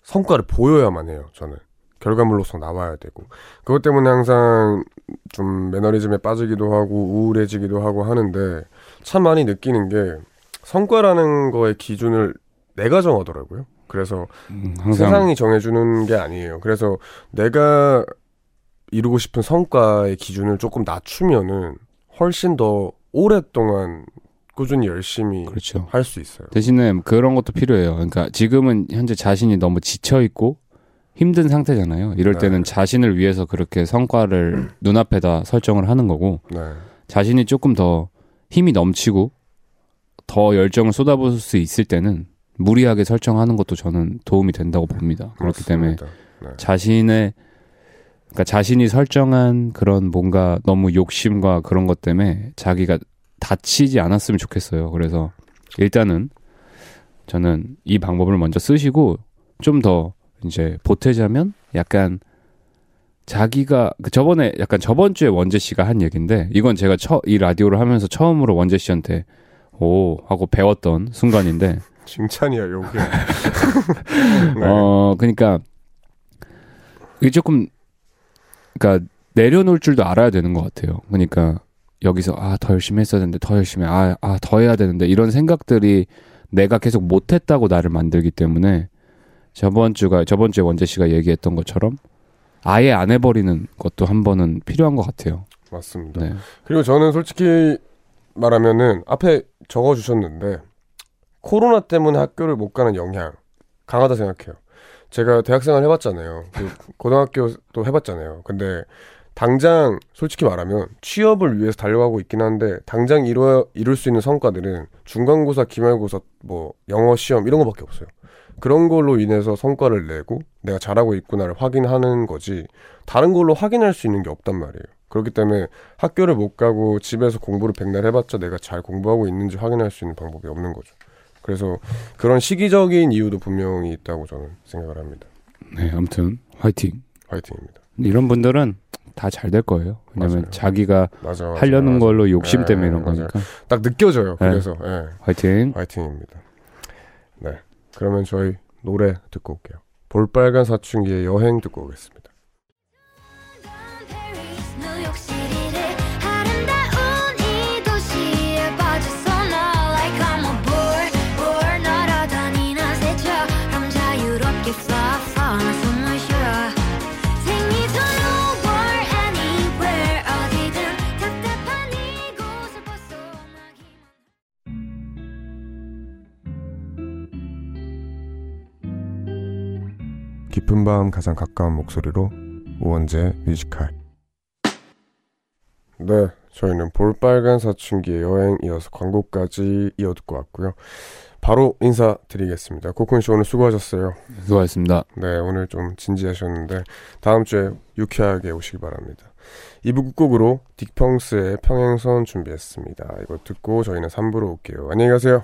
성과를 보여야만 해요, 저는. 결과물로서 나와야 되고. 그것 때문에 항상 좀 매너리즘에 빠지기도 하고 우울해지기도 하고 하는데 참 많이 느끼는 게 성과라는 거의 기준을 내가 정하더라고요. 그래서 음, 세상이 정해주는 게 아니에요. 그래서 내가 이루고 싶은 성과의 기준을 조금 낮추면은 훨씬 더 오랫동안 꾸준히 열심히 그렇죠. 할 수 있어요. 대신에 그런 것도 필요해요. 그러니까 지금은 현재 자신이 너무 지쳐 있고 힘든 상태잖아요. 이럴 네. 때는 자신을 위해서 그렇게 성과를 눈앞에다 설정을 하는 거고 네. 자신이 조금 더 힘이 넘치고 더 열정을 쏟아부을 수 있을 때는 무리하게 설정하는 것도 저는 도움이 된다고 봅니다. 그렇기 때문에 맞습니다. 네. 자신의 그러니까 자신이 설정한 그런 뭔가 너무 욕심과 그런 것 때문에 자기가 다치지 않았으면 좋겠어요. 그래서 일단은 저는 이 방법을 먼저 쓰시고 좀 더 이제 보태자면 약간 자기가 그 저번에 약간 저번 주에 원재 씨가 한 얘기인데 이건 제가 처, 이 라디오를 하면서 처음으로 원재 씨한테 오 하고 배웠던 순간인데 칭찬이야, 요게. 네. 어, 그러니까 이게 조금 그러니까 내려놓을 줄도 알아야 되는 것 같아요. 그러니까 여기서 아 더 열심히 했어야 되는데 더 열심히 아아더 해야 되는데 이런 생각들이 내가 계속 못했다고 나를 만들기 때문에 저번 주가 저번 주에 원재 씨가 얘기했던 것처럼 아예 안 해버리는 것도 한 번은 필요한 것 같아요. 맞습니다. 네. 그리고 저는 솔직히 말하면은 앞에 적어 주셨는데 코로나 때문에 학교를 못 가는 영향 강하다 생각해요. 제가 대학생활 해봤잖아요. 그 고등학교도 해봤잖아요. 근데 당장 솔직히 말하면 취업을 위해서 달려가고 있긴 한데 당장 이루 이룰 수 있는 성과들은 중간고사, 기말고사, 뭐 영어 시험 이런 거밖에 없어요. 그런 걸로 인해서 성과를 내고 내가 잘하고 있구나를 확인하는 거지 다른 걸로 확인할 수 있는 게 없단 말이에요. 그렇기 때문에 학교를 못 가고 집에서 공부를 백날 해봤자 내가 잘 공부하고 있는지 확인할 수 있는 방법이 없는 거죠. 그래서 그런 시기적인 이유도 분명히 있다고 저는 생각을 합니다. 네, 아무튼 화이팅. 화이팅입니다. 이런 분들은 다 잘 될 거예요. 왜냐면 맞아요. 자기가 맞아. 맞아, 하려는 맞아. 걸로 욕심 네, 때문에 이런. 거니까 딱 느껴져요. 네. 그래서 예, 화이팅. 화이팅입니다. 네. 그러면 저희 노래 듣고 올게요. 볼빨간 사춘기의 여행 듣고 오겠습니다. 깊은 밤 가장 가까운 목소리로 우원재 뮤지컬. 네, 저희는 볼빨간 사춘기의 여행 이어서 광고까지 이어 듣고 왔고요. 바로 인사드리겠습니다. 코쿤 씨 오늘 수고하셨어요. 수고하셨습니다. 네, 오늘 좀 진지하셨는데 다음 주에 유쾌하게 오시기 바랍니다. 2부 끝곡으로 딕펑스의 평행선 준비했습니다. 이거 듣고 저희는 3부로 올게요. 안녕히 가세요.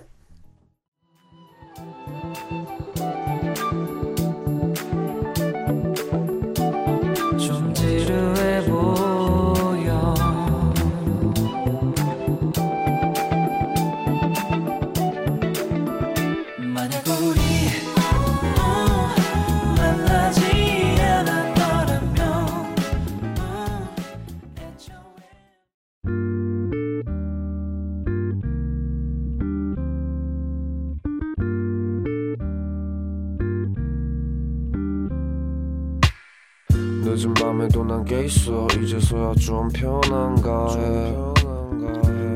좀 편한가 해.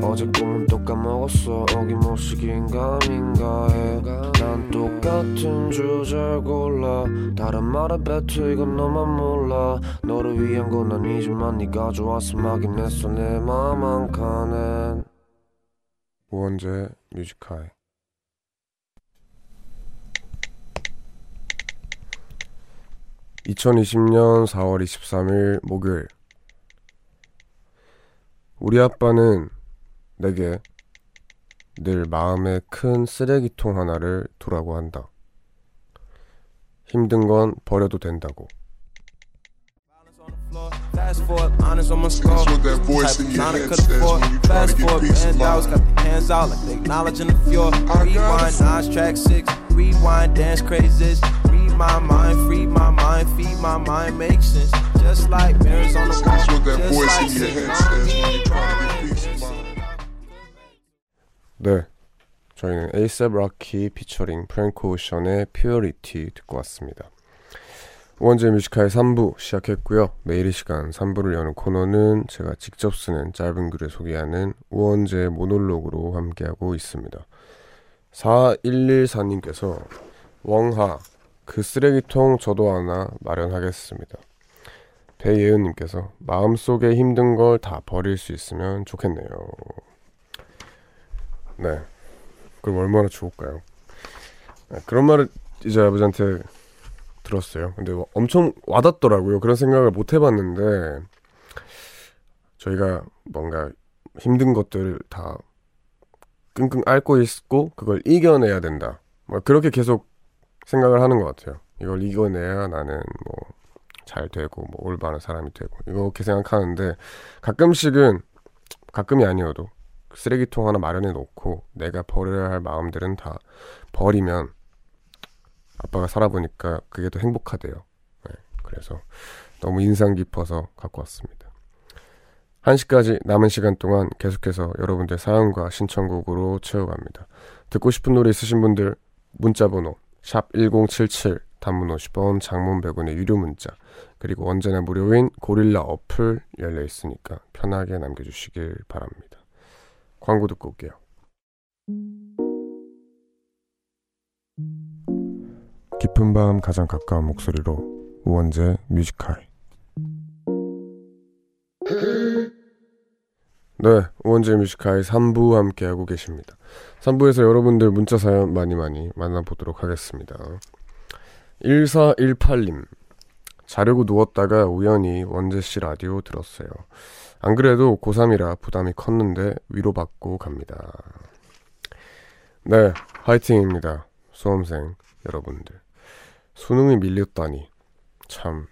어제 꿈은 또 까먹었어. 어김없이 긴가민가 해난 똑같은 주제를 골라. 다른 말에 뱉어 이건 너만 몰라. 너를 위한 건 아니지만 네가 좋아서 막인 했어. 내 맘 한 칸엔. 우원재 뮤지카이 2020년 4월 23일 목요일 우리 아빠는 내게 늘 마음에 큰 쓰레기통 하나를 두라고 한다. 힘든 건 버려도 된다고. Fast forward, honest on my score. That's what that voice Type in of your nine I head couldn't says afford. when you try Fast to get forward, peace of band dogs mind. got their hands out like they acknowledging the fjord. got Rewind, it. nine track six. Rewind, dance crazes. Read my mind, free my mind, feed my mind, make sense. Just like mirrors on the wall. That's what that Just voice like in your sitting head on says when to get peace of mind. 네. 저희는 에이셉 락키 피처링 프랭크 오션의 퓨어리티 듣고 왔습니다. 우원재 뮤지카의 3부 시작했고요. 매일 이 시간 3부를 여는 코너는 제가 직접 쓰는 짧은 글을 소개하는 우원재 모놀로그로 함께하고 있습니다. 4114님께서 웡하 그 쓰레기통 저도 하나 마련하겠습니다. 배예은님께서 마음속에 힘든 걸 다 버릴 수 있으면 좋겠네요. 네. 그럼 얼마나 좋을까요? 네, 그런 말을 이제 아버지한테 들었어요. 근데 뭐 엄청 와닿더라고요. 그런 생각을 못 해봤는데 저희가 뭔가 힘든 것들을 다 끙끙 앓고 있고 그걸 이겨내야 된다. 뭐 그렇게 계속 생각을 하는 것 같아요. 이걸 이겨내야 나는 뭐 잘 되고 뭐 올바른 사람이 되고 이렇게 생각하는데 가끔씩은 가끔이 아니어도 쓰레기통 하나 마련해 놓고 내가 버려야 할 마음들은 다 버리면 아빠가 살아보니까 그게 더 행복하대요. 네, 그래서 너무 인상 깊어서 갖고 왔습니다. 1시까지 남은 시간 동안 계속해서 여러분들 사연과 신청곡으로 채워갑니다. 듣고 싶은 노래 있으신 분들 문자번호 샵 1077 단문 50원 장문 100원의 유료 문자 그리고 언제나 무료인 고릴라 어플 열려 있으니까 편하게 남겨주시길 바랍니다. 광고 듣고 올게요. 깊은 밤 가장 가까운 목소리로 우원재 뮤직하이 네, 우원재 뮤직하이 3부 함께하고 계십니다. 3부에서 여러분들 문자 사연 많이 많이 만나보도록 하겠습니다. 1418님 자려고 누웠다가 우연히 원재 씨 라디오 들었어요. 안 그래도 고3이라 부담이 컸는데 위로받고 갑니다. 네, 화이팅입니다. 수험생 여러분들. 수능이 밀렸다니. 참.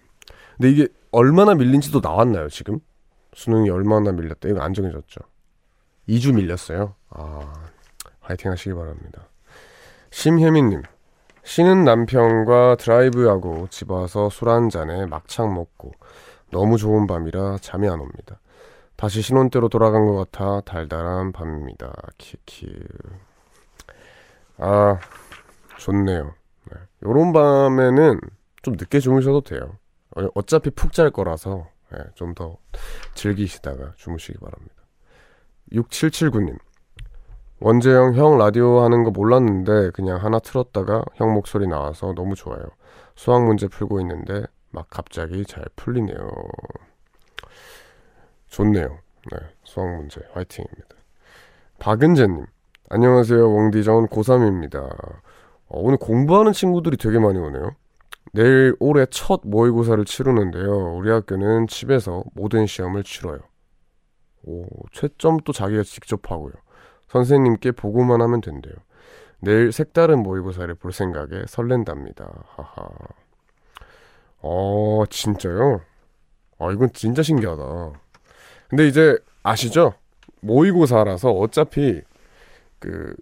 근데 이게 얼마나 밀린지도 나왔나요, 지금? 수능이 얼마나 밀렸다. 이거 안 정해졌죠. 2주 밀렸어요. 아, 화이팅 하시기 바랍니다. 심혜민님. 쉬는 남편과 드라이브하고 집 와서 술 한 잔에 막창 먹고 너무 좋은 밤이라 잠이 안 옵니다. 다시 신혼 때로 돌아간 것 같아 달달한 밤입니다. 키키. 아, 좋네요. 네. 요런 밤에는 좀 늦게 주무셔도 돼요. 어- 어차피 푹 잘 거라서 네, 좀더 즐기시다가 주무시기 바랍니다. 6779님. 원재형 형 라디오 하는 거 몰랐는데 그냥 하나 틀었다가 형 목소리 나와서 너무 좋아요. 수학 문제 풀고 있는데 막 갑자기 잘 풀리네요. 좋네요. 네, 수학 문제 화이팅입니다. 박은재님. 안녕하세요. 웡디 전 고3입니다. 어, 오늘 공부하는 친구들이 되게 많이 오네요. 내일 올해 첫 모의고사를 치르는데요. 우리 학교는 집에서 모든 시험을 치러요. 오, 채점도 자기가 직접 하고요. 선생님께 보고만 하면 된대요. 내일 색다른 모의고사를 볼 생각에 설렌답니다. 하하. 어, 진짜요? 아, 이건 진짜 신기하다. 근데 이제 아시죠? 모의고사라서 어차피 그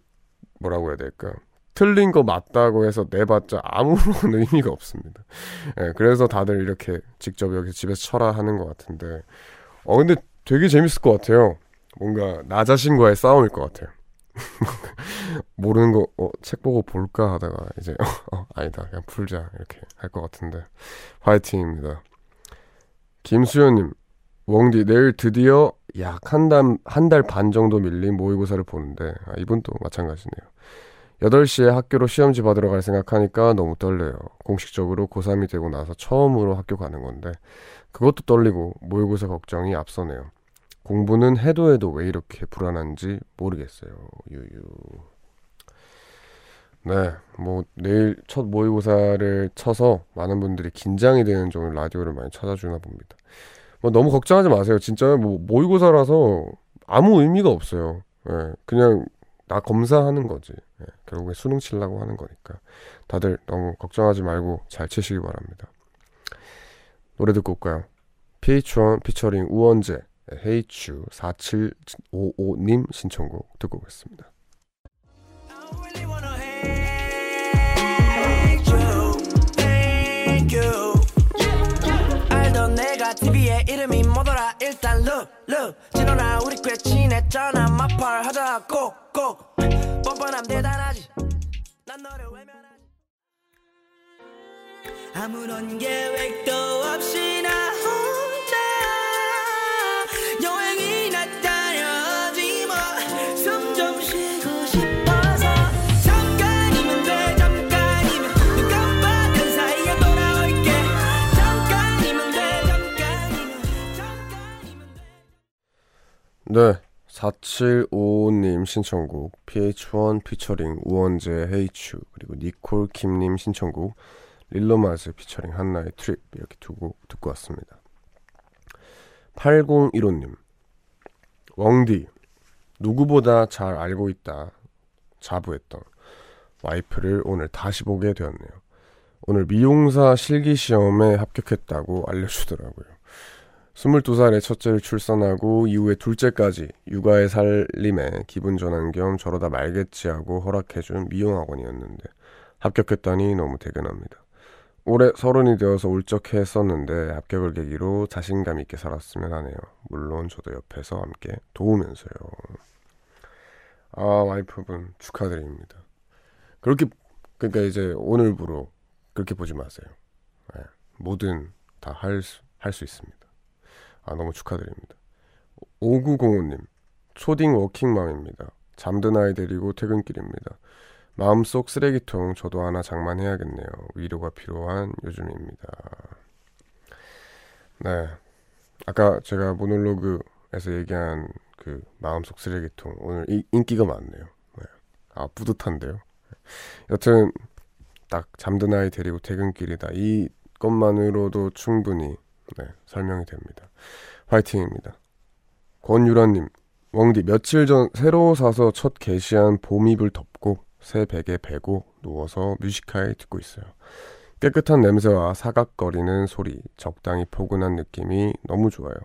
뭐라고 해야 될까? 틀린 거 맞다고 해서 내봤자 아무런 의미가 없습니다. 예, 그래서 다들 이렇게 직접 여기 집에서 쳐라 하는 것 같은데, 어 근데 되게 재밌을 것 같아요. 뭔가 나 자신과의 싸움일 것 같아요. 모르는 거, 어, 책 보고 볼까 하다가 이제, 어, 아니다. 그냥 풀자. 이렇게 할 것 같은데. 화이팅입니다. 김수현님, 웡디 내일 드디어 약 한 달, 한 달 반 정도 밀린 모의고사를 보는데, 아, 이분 또 마찬가지네요. 8시에 학교로 시험지 받으러 갈 생각하니까 너무 떨려요. 공식적으로 고3이 되고 나서 처음으로 학교 가는 건데, 그것도 떨리고 모의고사 걱정이 앞서네요. 공부는 해도 해도 왜 이렇게 불안한지 모르겠어요. 유유. 네, 뭐 내일 첫 모의고사를 쳐서 많은 분들이 긴장이 되는 좀 라디오를 많이 찾아주나 봅니다. 뭐 너무 걱정하지 마세요. 진짜 뭐 모의고사라서 아무 의미가 없어요. 예, 그냥 나 검사하는 거지. 예, 결국에 수능 치려고 하는 거니까 다들 너무 걱정하지 말고 잘 치시기 바랍니다. 노래 듣고 올까요? PH1 피처링 우원재 헤이츄 4755님 신청곡 듣고 오겠습니다. 이름이 뭐더라 일단 look 진호나 우리 꽤 친했잖아 마팔 하자 꼭꼭 뻔뻔함 대단하지 난 너를 외면하지 아무런 계획도 없이 나 4755님 신청곡 PH1 피처링 우원재 헤이츄 그리고 니콜 김님 신청곡 릴로마즈 피처링 한나의 트립 이렇게 두곡 듣고 왔습니다. 8015님 웡디 누구보다 잘 알고 있다 자부했던 와이프를 오늘 다시 보게 되었네요. 오늘 미용사 실기 시험에 합격했다고 알려주더라고요. 22살에 첫째를 출산하고 이후에 둘째까지 육아의 살림에 기분 전환 겸 저러다 말겠지 하고 허락해준 미용학원이었는데 합격했다니 너무 대견합니다. 올해 서른이 되어서 울적했었는데 합격을 계기로 자신감 있게 살았으면 하네요. 물론 저도 옆에서 함께 도우면서요. 아 와이프분 축하드립니다. 그렇게 그러니까 이제 오늘부로 그렇게 보지 마세요. 예, 뭐든 다 할 수 할 수 있습니다. 아, 너무 축하드립니다. 5905님, 초딩 워킹맘입니다. 잠든 아이 데리고 퇴근길입니다. 마음속 쓰레기통 저도 하나 장만해야겠네요. 위로가 필요한 요즘입니다. 네. 아까 제가 모놀로그에서 얘기한 그 마음속 쓰레기통 오늘 이, 인기가 많네요. 네. 아, 뿌듯한데요. 여튼 딱 잠든 아이 데리고 퇴근길이다. 이 것만으로도 충분히 네, 설명이 됩니다. 화이팅입니다. 권유라님, 웡디 며칠 전 새로 사서 첫 게시한 봄입을 덮고 새 베개 베고 누워서 뮤지카에 듣고 있어요. 깨끗한 냄새와 사각거리는 소리, 적당히 포근한 느낌이 너무 좋아요.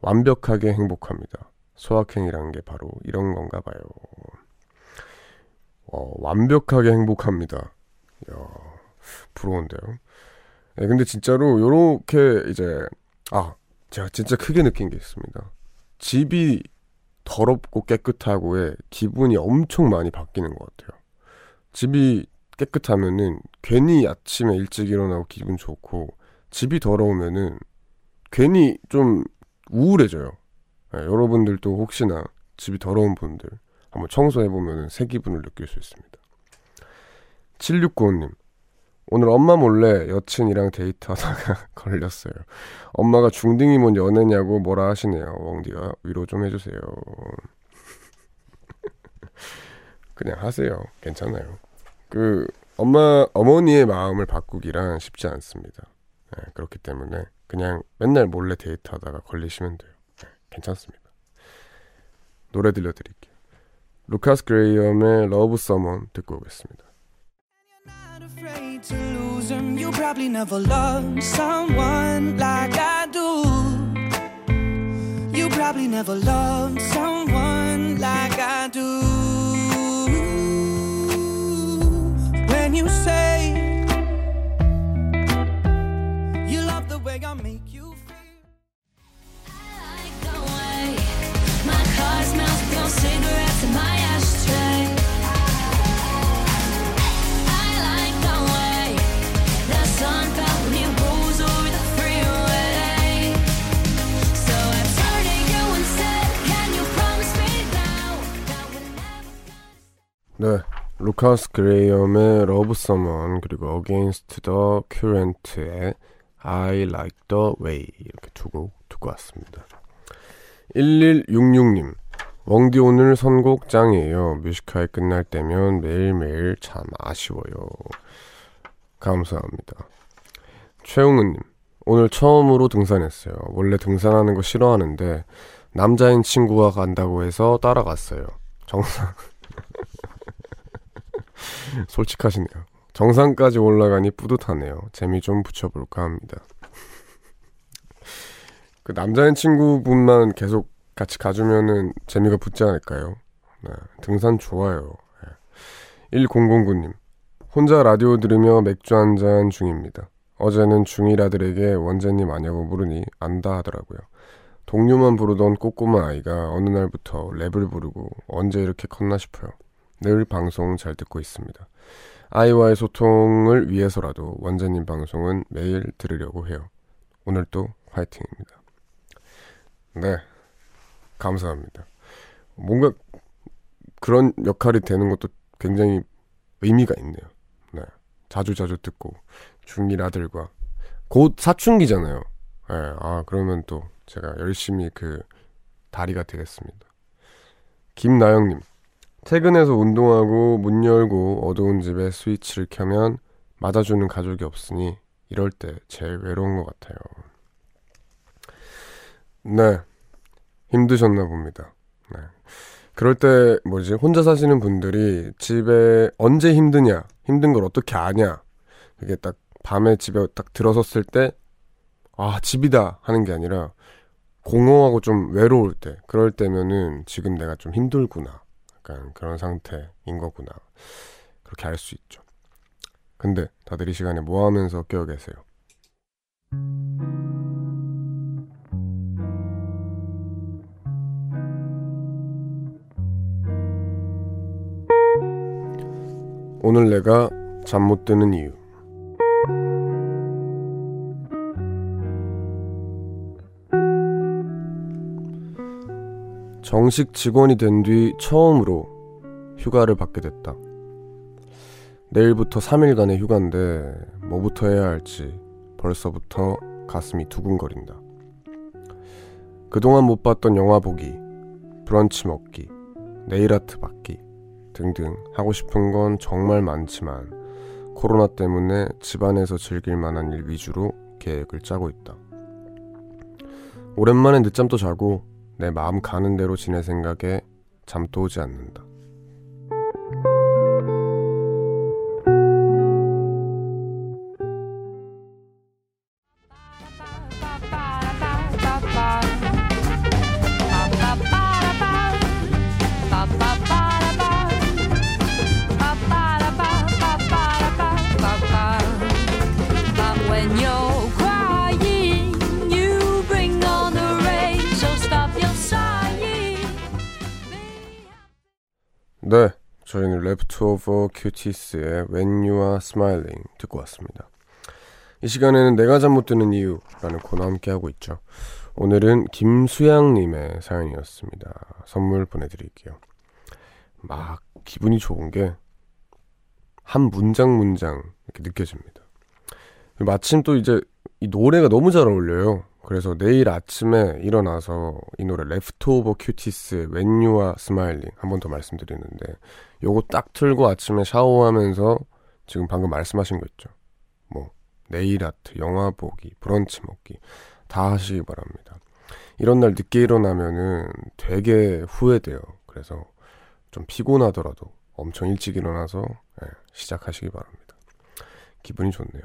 완벽하게 행복합니다. 소확행이란 게 바로 이런 건가 봐요. 어, 완벽하게 행복합니다. 이야, 부러운데요. 네, 근데 진짜로 요렇게 이제 아 제가 진짜 크게 느낀 게 있습니다. 집이 더럽고 깨끗하고의 기분이 엄청 많이 바뀌는 것 같아요. 집이 깨끗하면은 괜히 아침에 일찍 일어나고 기분 좋고 집이 더러우면은 괜히 좀 우울해져요. 네, 여러분들도 혹시나 집이 더러운 분들 한번 청소해보면 새 기분을 느낄 수 있습니다. 7695님 오늘 엄마 몰래 여친이랑 데이트하다가 걸렸어요. 엄마가 중딩이 뭔 연애냐고 뭐라 하시네요. 웡디가 위로 좀 해주세요. 그냥 하세요. 괜찮아요. 그 엄마 어머니의 마음을 바꾸기란 쉽지 않습니다. 네, 그렇기 때문에 그냥 맨날 몰래 데이트하다가 걸리시면 돼요. 네, 괜찮습니다. 노래 들려드릴게요. 루카스 그레이엄의 Love Someone 듣고 오겠습니다. Afraid to lose him. You probably never loved someone like I do. You probably never loved someone like I do. When you say you love the way I 루카스 그레이엄의 Love Someone 그리고 Against the Current의 I Like the Way 이렇게 두 곡 듣고 왔습니다. 1166님 웡디 오늘 선곡 짱이에요. 뮤지컬 끝날 때면 매일매일 참 아쉬워요. 감사합니다. 최웅은님 오늘 처음으로 등산했어요. 원래 등산하는 거 싫어하는데 남자인 친구가 간다고 해서 따라갔어요. 정상 솔직하시네요. 정상까지 올라가니 뿌듯하네요. 재미 좀 붙여볼까 합니다. 그 남자인 친구분만 계속 같이 가주면은 재미가 붙지 않을까요? 네, 등산 좋아요. 네. 1009님 혼자 라디오 들으며 맥주 한 잔 중입니다. 어제는 중1 아들에게 원재님 아냐고 물으니 안다 하더라고요. 동료만 부르던 꼬꼬마 아이가 어느 날부터 랩을 부르고 언제 이렇게 컸나 싶어요. 늘 방송 잘 듣고 있습니다. 아이와의 소통을 위해서라도 원재님 방송은 매일 들으려고 해요. 오늘도 화이팅입니다. 네. 감사합니다. 뭔가 그런 역할이 되는 것도 굉장히 의미가 있네요. 네. 자주 자주 듣고 중1 아들과 곧 사춘기잖아요. 네. 아, 그러면 또 제가 열심히 그 다리가 되겠습니다. 김나영님. 퇴근해서 운동하고 문 열고 어두운 집에 스위치를 켜면 맞아주는 가족이 없으니 이럴 때 제일 외로운 것 같아요. 네. 힘드셨나 봅니다. 네. 그럴 때 뭐지 혼자 사시는 분들이 집에 언제 힘드냐 힘든 걸 어떻게 아냐 그게 딱 밤에 집에 딱 들어섰을 때 아 집이다 하는 게 아니라 공허하고 좀 외로울 때 그럴 때면은 지금 내가 좀 힘들구나 약간 그런 상태인 거구나. 그렇게 알 수 있죠. 근데 다들 이 시간에 뭐 하면서 깨어 계세요? 오늘 내가 잠 못 드는 이유 정식 직원이 된 뒤 처음으로 휴가를 받게 됐다. 내일부터 3일간의 휴가인데 뭐부터 해야 할지 벌써부터 가슴이 두근거린다. 그동안 못 봤던 영화 보기, 브런치 먹기, 네일 아트 받기 등등 하고 싶은 건 정말 많지만 코로나 때문에 집안에서 즐길 만한 일 위주로 계획을 짜고 있다. 오랜만에 늦잠도 자고 내 마음 가는 대로 지낼 생각에 잠도 오지 않는다. 네, 저희는 Left Over Cuties의 When You Are Smiling 듣고 왔습니다. 이 시간에는 내가 잠 못 드는 이유라는 코너 함께 하고 있죠. 오늘은 김수양님의 사연이었습니다. 선물 보내드릴게요. 막 기분이 좋은 게 한 문장 문장 이렇게 느껴집니다. 마침 또 이제 이 노래가 너무 잘 어울려요. 그래서 내일 아침에 일어나서 이 노래 When You Are Smiling 한번 더 말씀드리는데 요거 딱 틀고 아침에 샤워하면서 지금 방금 말씀하신 거 있죠. 뭐 네일 아트, 영화 보기, 브런치 먹기 다 하시기 바랍니다. 이런 날 늦게 일어나면은 되게 후회돼요. 그래서 좀 피곤하더라도 엄청 일찍 일어나서 예, 시작하시기 바랍니다. 기분이 좋네요.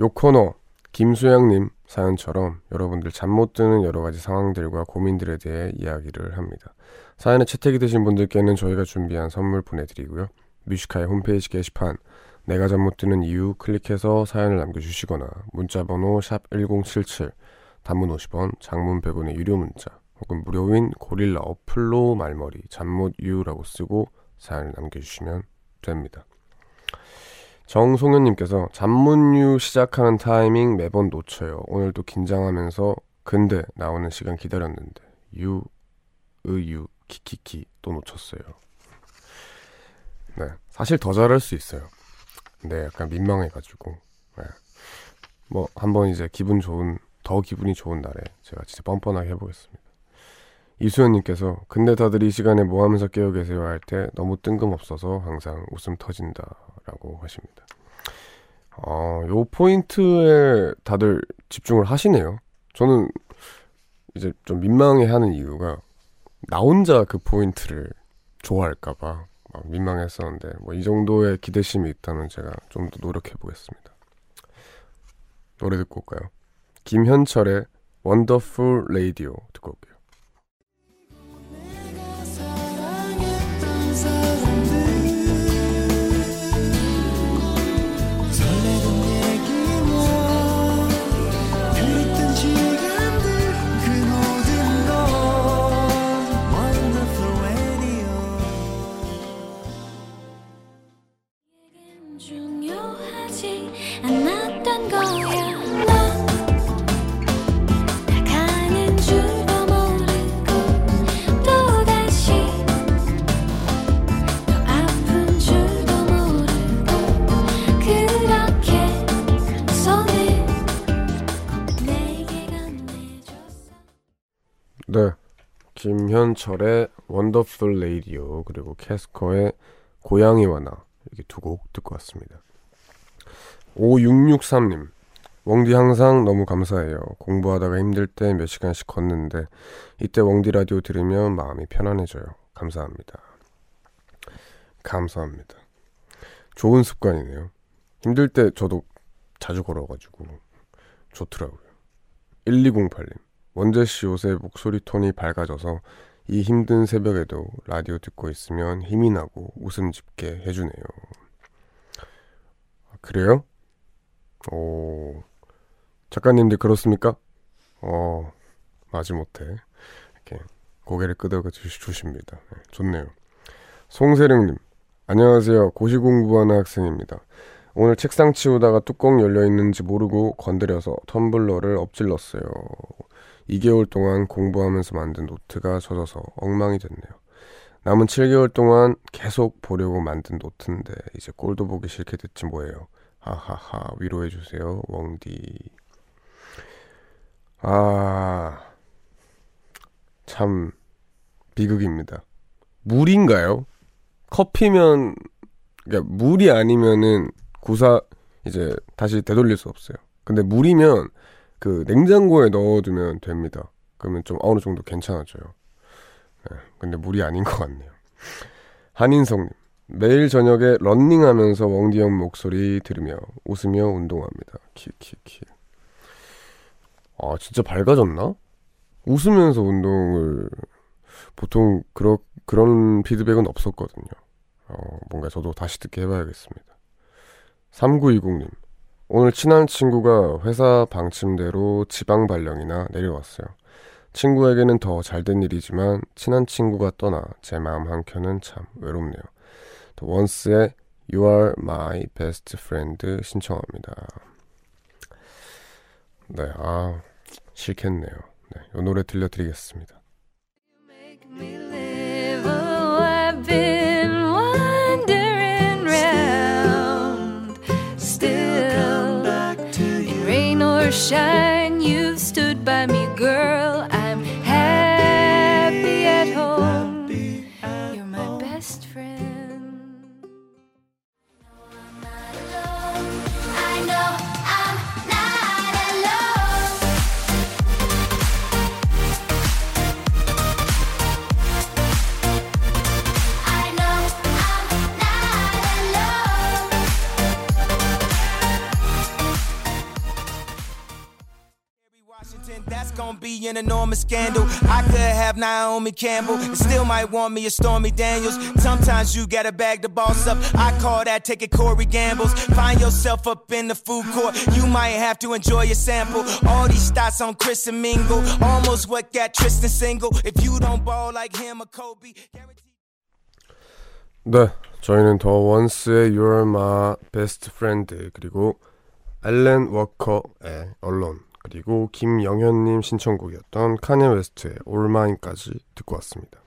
요 코너 김수양님 사연처럼 여러분들 잠 못 드는 여러 가지 상황들과 고민들에 대해 이야기를 합니다. 사연에 채택이 되신 분들께는 저희가 준비한 선물 보내드리고요. 뮤직하이 홈페이지 게시판 내가 잠 못 드는 이유 클릭해서 사연을 남겨주시거나 문자번호 샵 1077 단문 50원 장문 100원의 유료 문자 혹은 무료인 고릴라 어플로 말머리 잠못 이유라고 쓰고 사연을 남겨주시면 됩니다. 정송현님께서 잠못이유 시작하는 타이밍 매번 놓쳐요. 오늘도 긴장하면서 근데 나오는 시간 기다렸는데 유, 의유, 키키키 또 놓쳤어요. 네, 사실 더 잘할 수 있어요. 근데 약간 민망해가지고, 네. 뭐 한번 이제 기분 좋은 더 기분이 좋은 날에 제가 진짜 뻔뻔하게 해보겠습니다. 이수연님께서 근데 다들 이 시간에 뭐 하면서 깨어 계세요 할 때 너무 뜬금없어서 항상 웃음 터진다 라고 하십니다. 어, 요 포인트에 다들 집중을 하시네요. 저는 이제 좀 민망해 하는 이유가 나 혼자 그 포인트를 좋아할까봐 막 민망했었는데 뭐 이 정도의 기대심이 있다면 제가 좀 더 노력해 보겠습니다. 노래 듣고 올까요? 김현철의 Wonderful Radio 듣고 올게요. 김현철의 Wonderful Radio 그리고 캐스커의 고양이와 나 이렇게 두 곡 듣고 왔습니다. 5663님 웡디 항상 너무 감사해요. 공부하다가 힘들 때 몇 시간씩 걷는데 이때 웡디 라디오 들으면 마음이 편안해져요. 감사합니다. 감사합니다. 좋은 습관이네요. 힘들 때 저도 자주 걸어가지고 좋더라고요. 1208님 원재 씨 요새 목소리 톤이 밝아져서 이 힘든 새벽에도 라디오 듣고 있으면 힘이 나고 웃음 짓게 해주네요. 아, 그래요? 오, 작가님들 그렇습니까? 어, 마지못해 이렇게 고개를 끄덕여 주십니다. 네, 좋네요. 송세령님, 안녕하세요. 고시 공부하는 학생입니다. 오늘 책상 치우다가 뚜껑 열려 있는지 모르고 건드려서 텀블러를 엎질렀어요. 2개월 동안 공부하면서 만든 노트가 젖어서 엉망이 됐네요. 남은 7개월 동안 계속 보려고 만든 노트인데 이제 꼴도 보기 싫게 됐지 뭐예요. 하하하 위로해 주세요. 웡디. 아. 참 비극입니다. 물인가요? 커피면 그러니까 물이 아니면은 구사 이제 다시 되돌릴 수 없어요. 근데 물이면 그 냉장고에 넣어두면 됩니다. 그러면 좀 어느 정도 괜찮아져요. 네, 근데 물이 아닌 것 같네요. 한인성님 매일 저녁에 런닝하면서 웡디 형 목소리 들으며 웃으며 운동합니다. 키키키. 아 진짜 밝아졌나? 웃으면서 운동을 보통 그러, 그런 피드백은 없었거든요. 어, 뭔가 저도 다시 듣게 해봐야겠습니다. 3920님 오늘 친한 친구가 회사 방침대로 지방 발령이나 내려왔어요. 친구에게는 더 잘된 일이지만 친한 친구가 떠나 제 마음 한켠은 참 외롭네요. 또 원스의 You are my best friend 신청합니다. 네, 아 싫겠네요. 네, 이 노래 들려드리겠습니다. Shine, you've stood by me, be an enormous scandal. I could have Naomi Campbell, and still might want me a Stormy Daniels. Sometimes you gotta bag the boss up. I call that taking Corey Gambles. Find yourself up in the food court, you might have to enjoy your sample. All these stats on Chris and Mingle, almost what got Tristan single. If you don't ball like him or Kobe, guaranteed. 네, 저희는 더 원스의 You're My Best Friend 그리고 앨런 워커의 언론 그리고 김영현님 신청곡이었던 카니예 웨스트의 Mine까지 듣고 왔습니다.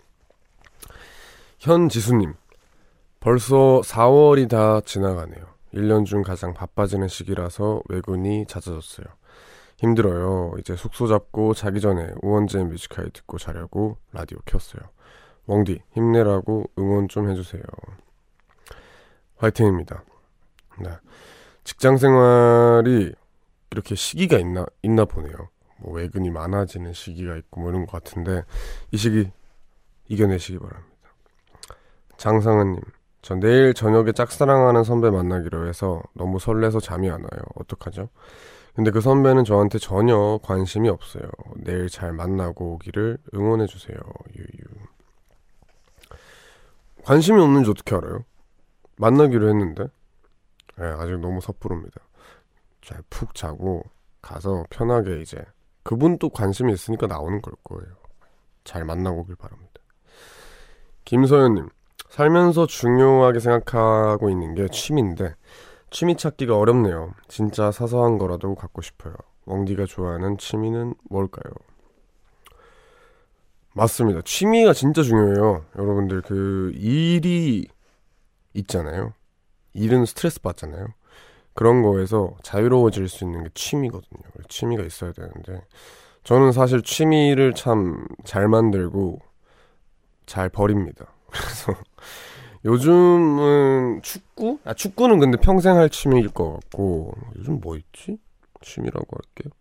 현지수님 벌써 4월이 다 지나가네요. 1년 중 가장 바빠지는 시기라서 외근이 잦아졌어요. 힘들어요. 이제 숙소 잡고 자기 전에 우원재 뮤지컬 듣고 자려고 라디오 켰어요. 웡디 힘내라고 응원 좀 해주세요. 화이팅입니다. 네. 직장 생활이 이렇게 시기가 있나 있나 보네요. 뭐 외근이 많아지는 시기가 있고 뭐 이런 것 같은데 이 시기 이겨내시기 바랍니다. 장상은님, 저 내일 저녁에 짝사랑하는 선배 만나기로 해서 너무 설레서 잠이 안 와요. 어떡하죠? 근데 그 선배는 저한테 전혀 관심이 없어요. 내일 잘 만나고 오기를 응원해 주세요. 유유. 관심이 없는지 어떻게 알아요? 만나기로 했는데. 예, 아직 너무 섣부릅니다. 잘 푹 자고 가서 편하게 이제 그분도 관심이 있으니까 나오는 걸 거예요. 잘 만나고 오길 바랍니다. 김서연님, 살면서 중요하게 생각하고 있는 게 취미인데 취미 찾기가 어렵네요. 진짜 사소한 거라도 갖고 싶어요. 웡디가 좋아하는 취미는 뭘까요? 맞습니다. 취미가 진짜 중요해요. 여러분들 그 일이 있잖아요. 일은 스트레스 받잖아요. 그런 거에서 자유로워질 수 있는 게 취미거든요. 취미가 있어야 되는데 저는 사실 취미를 참 잘 만들고 잘 버립니다. 그래서 요즘은 축구? 아 축구는 근데 평생 할 취미일 것 같고 요즘 뭐 있지? 취미라고 할게요.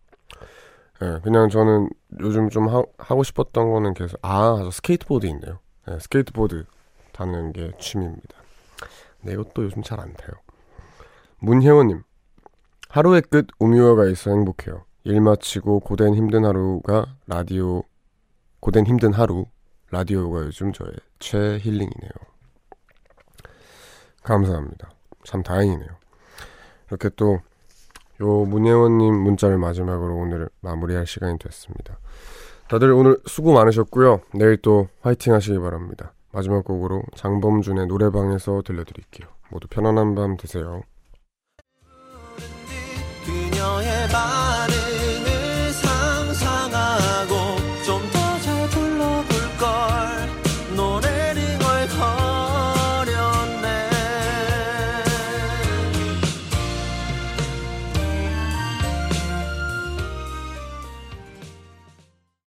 예, 그냥 저는 요즘 좀 하, 하고 싶었던 거는 계속 아, 저 스케이트보드 있네요. 예, 스케이트보드 타는 게 취미입니다. 근데 이것도 요즘 잘안 타요. 문혜원님, 하루의 끝 우뮤하가 있어 행복해요. 일 마치고 고된 힘든 하루가 라디오, 고된 힘든 하루, 라디오가 요즘 저의 최 힐링이네요. 감사합니다. 참 다행이네요. 이렇게 또, 요 문혜원님 문자를 마지막으로 오늘 마무리할 시간이 됐습니다. 다들 오늘 수고 많으셨고요. 내일 또 화이팅 하시기 바랍니다. 마지막 곡으로 장범준의 노래방에서 들려드릴게요. 모두 편안한 밤 되세요.